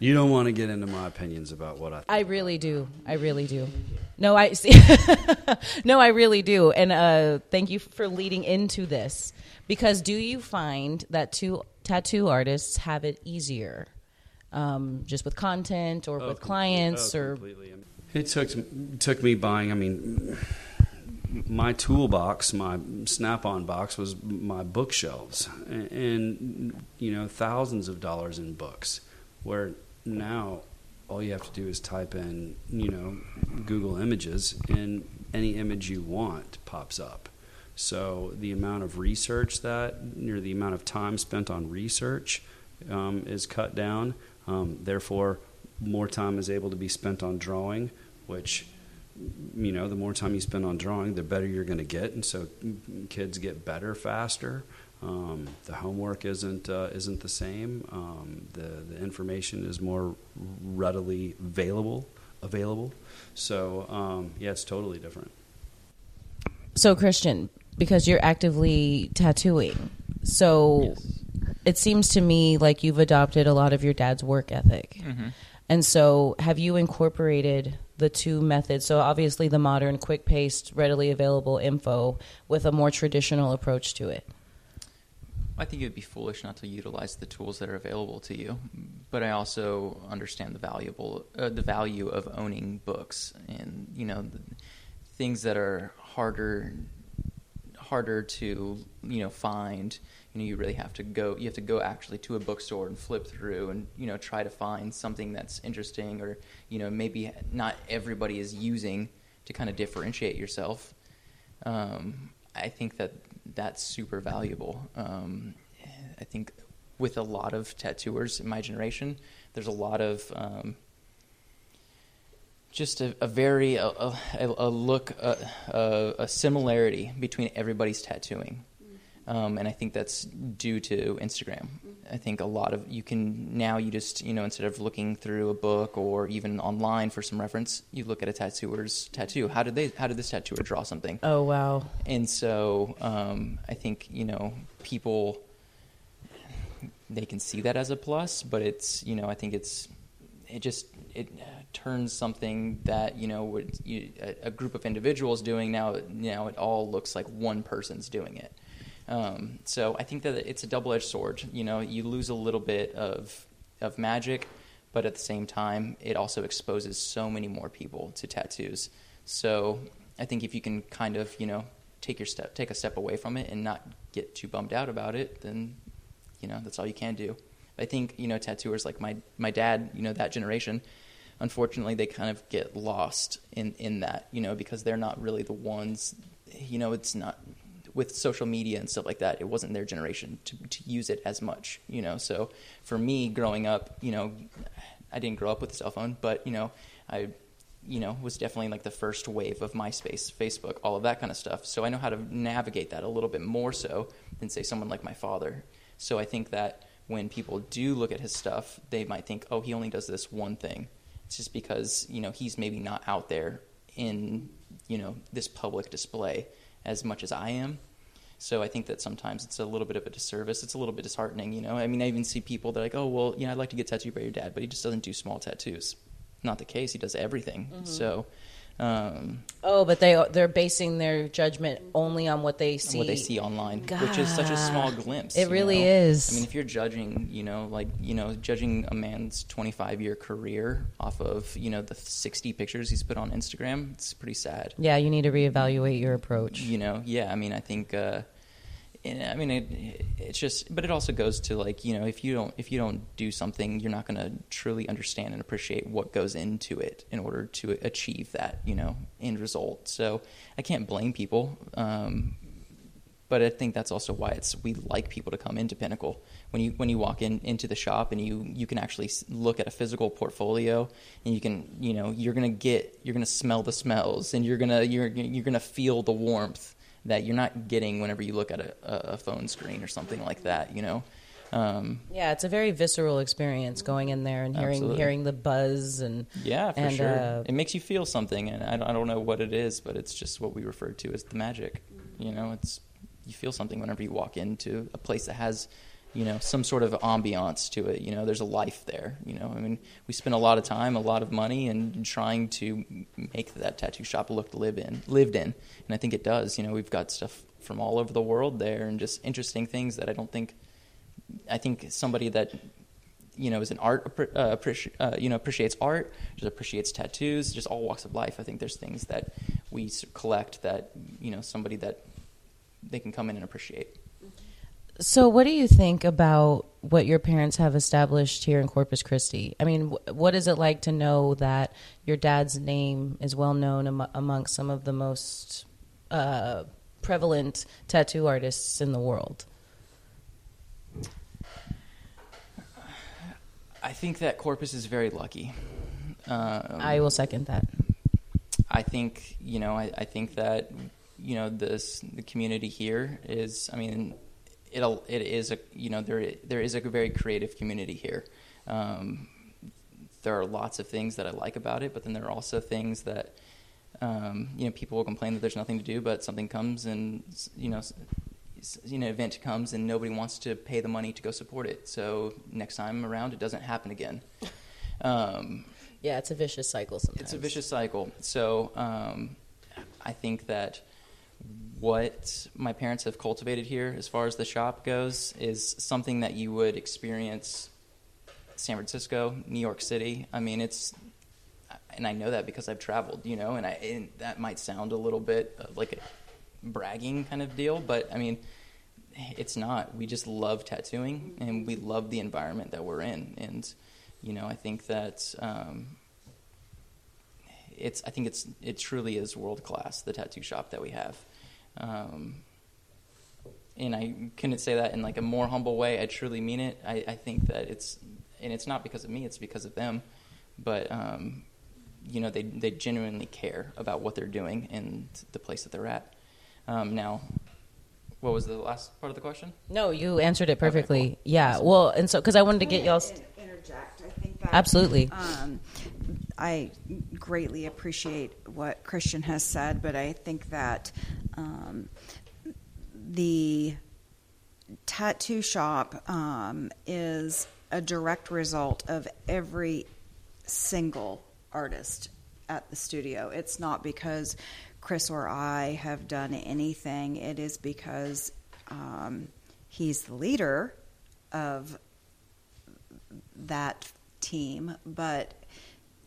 You don't want to get into my opinions about what I. Think I really do. I really do. No, I see. no, I really do. And uh, thank you for leading into this because do you find that two tattoo artists have it easier, um, just with content or Oh, with clients oh, or? completely. It took took me buying. I mean, my toolbox, my Snap-on box, was my bookshelves, and, and you know, thousands of dollars in books. Where now, all you have to do is type in, you know, Google Images, and any image you want pops up. So the amount of research that, or the amount of time spent on research, um, is cut down. Um, therefore, more time is able to be spent on drawing, which you know, the more time you spend on drawing, the better you're going to get, and so kids get better faster. Um, the homework isn't uh, isn't the same. Um, the the information is more readily available available. So um, yeah, it's totally different. So Christian, because you're actively tattooing, so Yes. it seems to me like you've adopted a lot of your dad's work ethic. Mm-hmm. And so, have you incorporated the two methods? So, obviously, the modern, quick paced, readily available info with a more traditional approach to it. I think it would be foolish not to utilize the tools that are available to you, but I also understand the valuable uh, the value of owning books and you know things that are harder harder to you know find. You know, you really have to go. You have to go actually to a bookstore and flip through and you know try to find something that's interesting or you know maybe not everybody is using to kind of differentiate yourself. Um, I think that that's super valuable. Um, I think with a lot of tattooers in my generation, there's a lot of um, just a, a very a, a, a look a, a, a similarity between everybody's tattooing. Um, and I think that's due to Instagram. I think a lot of you can now you just you know instead of looking through a book or even online for some reference, you look at a tattooer's tattoo. How did they? How did this tattooer draw something? Oh, wow. And so um, I think you know people they can see that as a plus, but it's you know I think it's it just it turns something that you know you, a, a group of individuals doing now now it all looks like one person's doing it. Um, so I think that it's a double-edged sword. You know, you lose a little bit of of magic, but at the same time, it also exposes so many more people to tattoos. So I think if you can kind of you know take your step take a step away from it and not get too bummed out about it, then you know that's all you can do. I think you know tattooers like my my dad, you know that generation. Unfortunately, they kind of get lost in in that, you know, because they're not really the ones. You know, it's not with social media and stuff like that. It wasn't their generation to to use it as much, you know. So for me, growing up, you know, I didn't grow up with a cell phone, but you know, I you know, was definitely like the first wave of MySpace, Facebook, all of that kind of stuff. So I know how to navigate that a little bit more so than say someone like my father. So I think that when people do look at his stuff, they might think, oh, he only does this one thing. It's just because, you know, he's maybe not out there in, you know, this public display as much as I am. So I think that sometimes it's a little bit of a disservice. It's a little bit disheartening, you know. I mean, I even see people that are like, oh, well, yeah, I'd like to get tattooed by your dad, but he just doesn't do small tattoos. Not the case. He does everything. Mm-hmm. So, um, Oh, but they they're basing their judgment only on what they see. what they see online, which is such a small glimpse. It really know? is. I mean, if you're judging, you know, like you know, judging a man's 25 year career off of you know the 60 pictures he's put on Instagram, it's pretty sad. Yeah, you need to reevaluate your approach. You know, yeah. I mean, I think. Uh, and, I mean, it, it's just, but it also goes to like, you know, if you don't, if you don't do something, you're not going to truly understand and appreciate what goes into it in order to achieve that, you know, end result. So I can't blame people, um, but I think that's also why it's we like people to come into Pinnacle. When you when you walk in into the shop and you you can actually look at a physical portfolio and you can you know you're gonna get you're gonna smell the smells and you're gonna you're you're gonna feel the warmth that you're not getting whenever you look at a, a phone screen or something like that. You know. Um, Yeah, it's a very visceral experience going in there and hearing Absolutely. hearing the buzz and Yeah, for and, sure. uh, it makes you feel something, and I don't, I don't know what it is, but it's just what we refer to as the magic. You know, it's you feel something whenever you walk into a place that has, you know, some sort of ambiance to it. You know, there's a life there. You know, I mean, we spend a lot of time, a lot of money, in trying to make that tattoo shop look live in, lived in, and I think it does. You know, we've got stuff from all over the world there, and just interesting things that I don't think. I think somebody that you know is an art uh, appreci- uh, you know appreciates art, just appreciates tattoos, just all walks of life. I think there's things that we collect that you know somebody that they can come in and appreciate. So, what do you think about what your parents have established here in Corpus Christi? I mean, what is it like to know that your dad's name is well known am- amongst some of the most uh, prevalent tattoo artists in the world? I think that Corpus is very lucky. Um, I will second that. I think you know I, I think that you know this the community here is I mean it'll it is a you know there there is a very creative community here. Um, there are lots of things that I like about it, but then there are also things that um, you know people will complain that there's nothing to do, but something comes and you know you know event comes and nobody wants to pay the money to go support it. So next time around, it doesn't happen again. Um, Yeah, it's a vicious cycle sometimes. it's a vicious cycle. So um, I think that what my parents have cultivated here, as far as the shop goes, is something that you would experience San Francisco, New York City. I mean, it's, and I know that because I've traveled, you know, and, I, and that might sound a little bit like a bragging kind of deal, but I mean, it's not. We just love tattooing, and we love the environment that we're in, and you know, I think that um, it's. I think it's. It truly is world class. The tattoo shop that we have, um, and I couldn't say that in like a more humble way. I truly mean it. I, I think that it's, and it's not because of me. It's because of them, but. Um, you know, they they genuinely care about what they're doing and the place that they're at. Um, now, what was the last part of the question? No, you answered it Okay, perfectly. cool. Yeah. Awesome. Well, and so because I wanted to get y'all's. interject. I think that Absolutely. Um, I greatly appreciate what Christian has said, but I think that um, the tattoo shop um, is a direct result of every single artist at the studio. It's not because Chris or I have done anything, it is because um, he's the leader of that team, but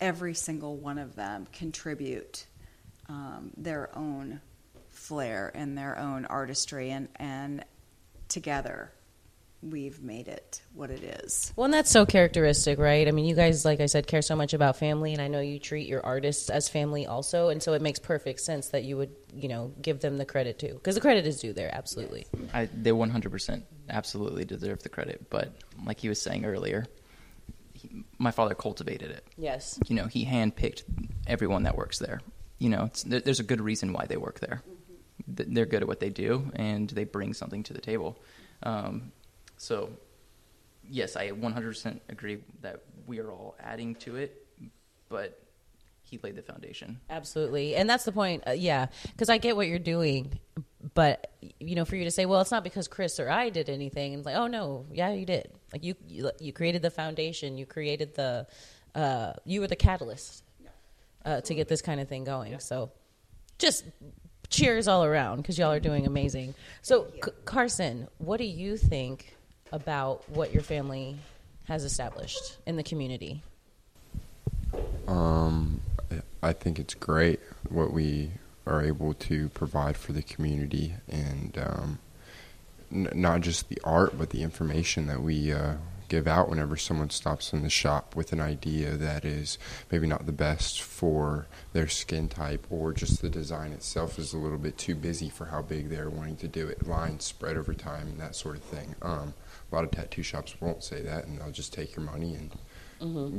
every single one of them contribute um, their own flair and their own artistry, and, and together we've made it what it is. Well, and that's so characteristic, right? I mean, you guys, like I said, care so much about family, and I know you treat your artists as family also, and so it makes perfect sense that you would, you know, give them the credit too, because the credit is due there, absolutely. I, they 100% absolutely deserve the credit, but like he was saying earlier, he, my father cultivated it. Yes. You know, he handpicked everyone that works there. You know, it's, there, there's a good reason why they work there. Th- They're good at what they do, and they bring something to the table. Um, so, yes, I 100% agree that we are all adding to it, but he laid the foundation. Absolutely, and that's the point. Uh, yeah, because I get what you're doing, but you know, for you to say, "Well, it's not because Chris or I did anything," and it's like, "Oh no, yeah, you did. Like you, you, you created the foundation. You created the, uh, you were the catalyst uh, to get this kind of thing going." So, just cheers all around because y'all are doing amazing. So, C- Carson, what do you think about what your family has established in the community? Um, I think it's great what we are able to provide for the community, and um, n- not just the art, but the information that we uh, give out whenever someone stops in the shop with an idea that is maybe not the best for their skin type, or just the design itself is a little bit too busy for how big they're wanting to do it. Lines spread over time, and that sort of thing. Um, a lot of tattoo shops won't say that, and they'll just take your money and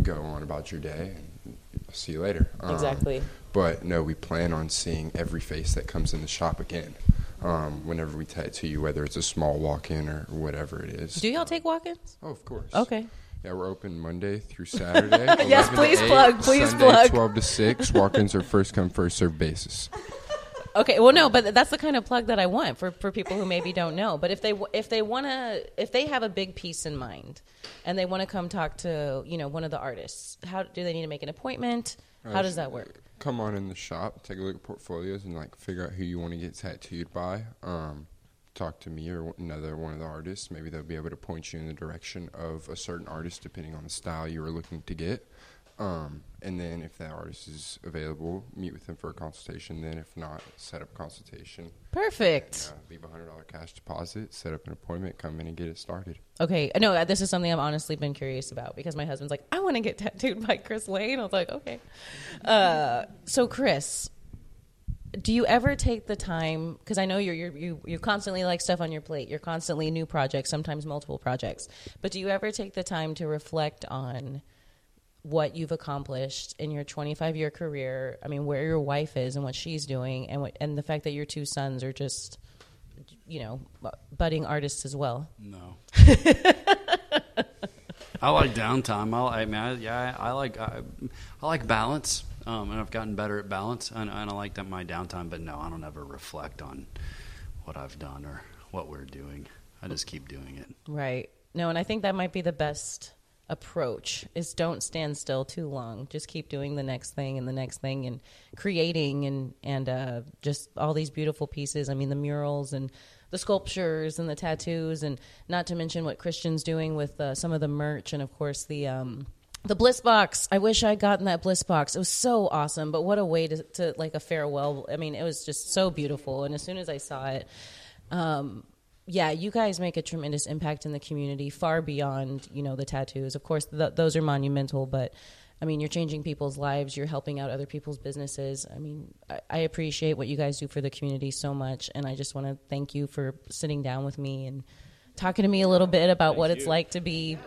go on about your day and see you later. Um, Exactly. But no, we plan on seeing every face that comes in the shop again. Um, whenever we tattoo you, whether it's a small walk-in or whatever it is. Do y'all take walk-ins? Oh, of course. Okay. Yeah, we're open Monday through Saturday. Yes, please 8, plug, please Sunday, plug. 12 to 6. Walk-ins are first come, first served basis. Okay, well, no, but that's the kind of plug that I want for, for people who maybe don't know. But if they if they want to if they have a big piece in mind, and they want to come talk to you know one of the artists, how do they need to make an appointment? How does that work? Come on in the shop, take a look at portfolios, and like figure out who you want to get tattooed by. Um, talk to me or another one of the artists. Maybe they'll be able to point you in the direction of a certain artist, depending on the style you were looking to get. Um, and then if that artist is available, meet with them for a consultation. Then if not, set up a consultation. Perfect. Uh, leave a hundred dollar cash deposit, set up an appointment, come in and get it started. Okay, no, this is something I've honestly been curious about because my husband's like, I want to get tattooed by Chris Lane. I was like, okay. Uh, so, Chris, do you ever take the time? Because I know you're, you're you you constantly like stuff on your plate. You're constantly new projects, sometimes multiple projects. But do you ever take the time to reflect on what you've accomplished in your 25 year career. I mean, where your wife is and what she's doing, and what, and the fact that your two sons are just, you know, budding artists as well. No. I like downtime. I, I mean, I, yeah, I, I like I, I like balance, um, and I've gotten better at balance, and, and I like that my downtime. But no, I don't ever reflect on what I've done or what we're doing. I just keep doing it. Right. No, and I think that might be the best approach is don't stand still too long. Just keep doing the next thing and the next thing and creating and and uh, just all these beautiful pieces. I mean, the murals and the sculptures and the tattoos, and not to mention what Christian's doing with uh, some of the merch and of course the. Um, the bliss box. I wish I'd gotten that bliss box. It was so awesome, but what a way to, to like a farewell. I mean, it was just so beautiful. And as soon as I saw it, um, yeah, you guys make a tremendous impact in the community, far beyond you know the tattoos. Of course, th- those are monumental, but I mean, you're changing people's lives. You're helping out other people's businesses. I mean, I, I appreciate what you guys do for the community so much, and I just want to thank you for sitting down with me and talking to me a little bit about thank what you. it's like to be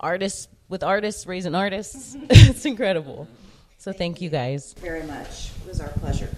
artists with artists raising artists. it's incredible. So thank, thank you guys very much. It was our pleasure.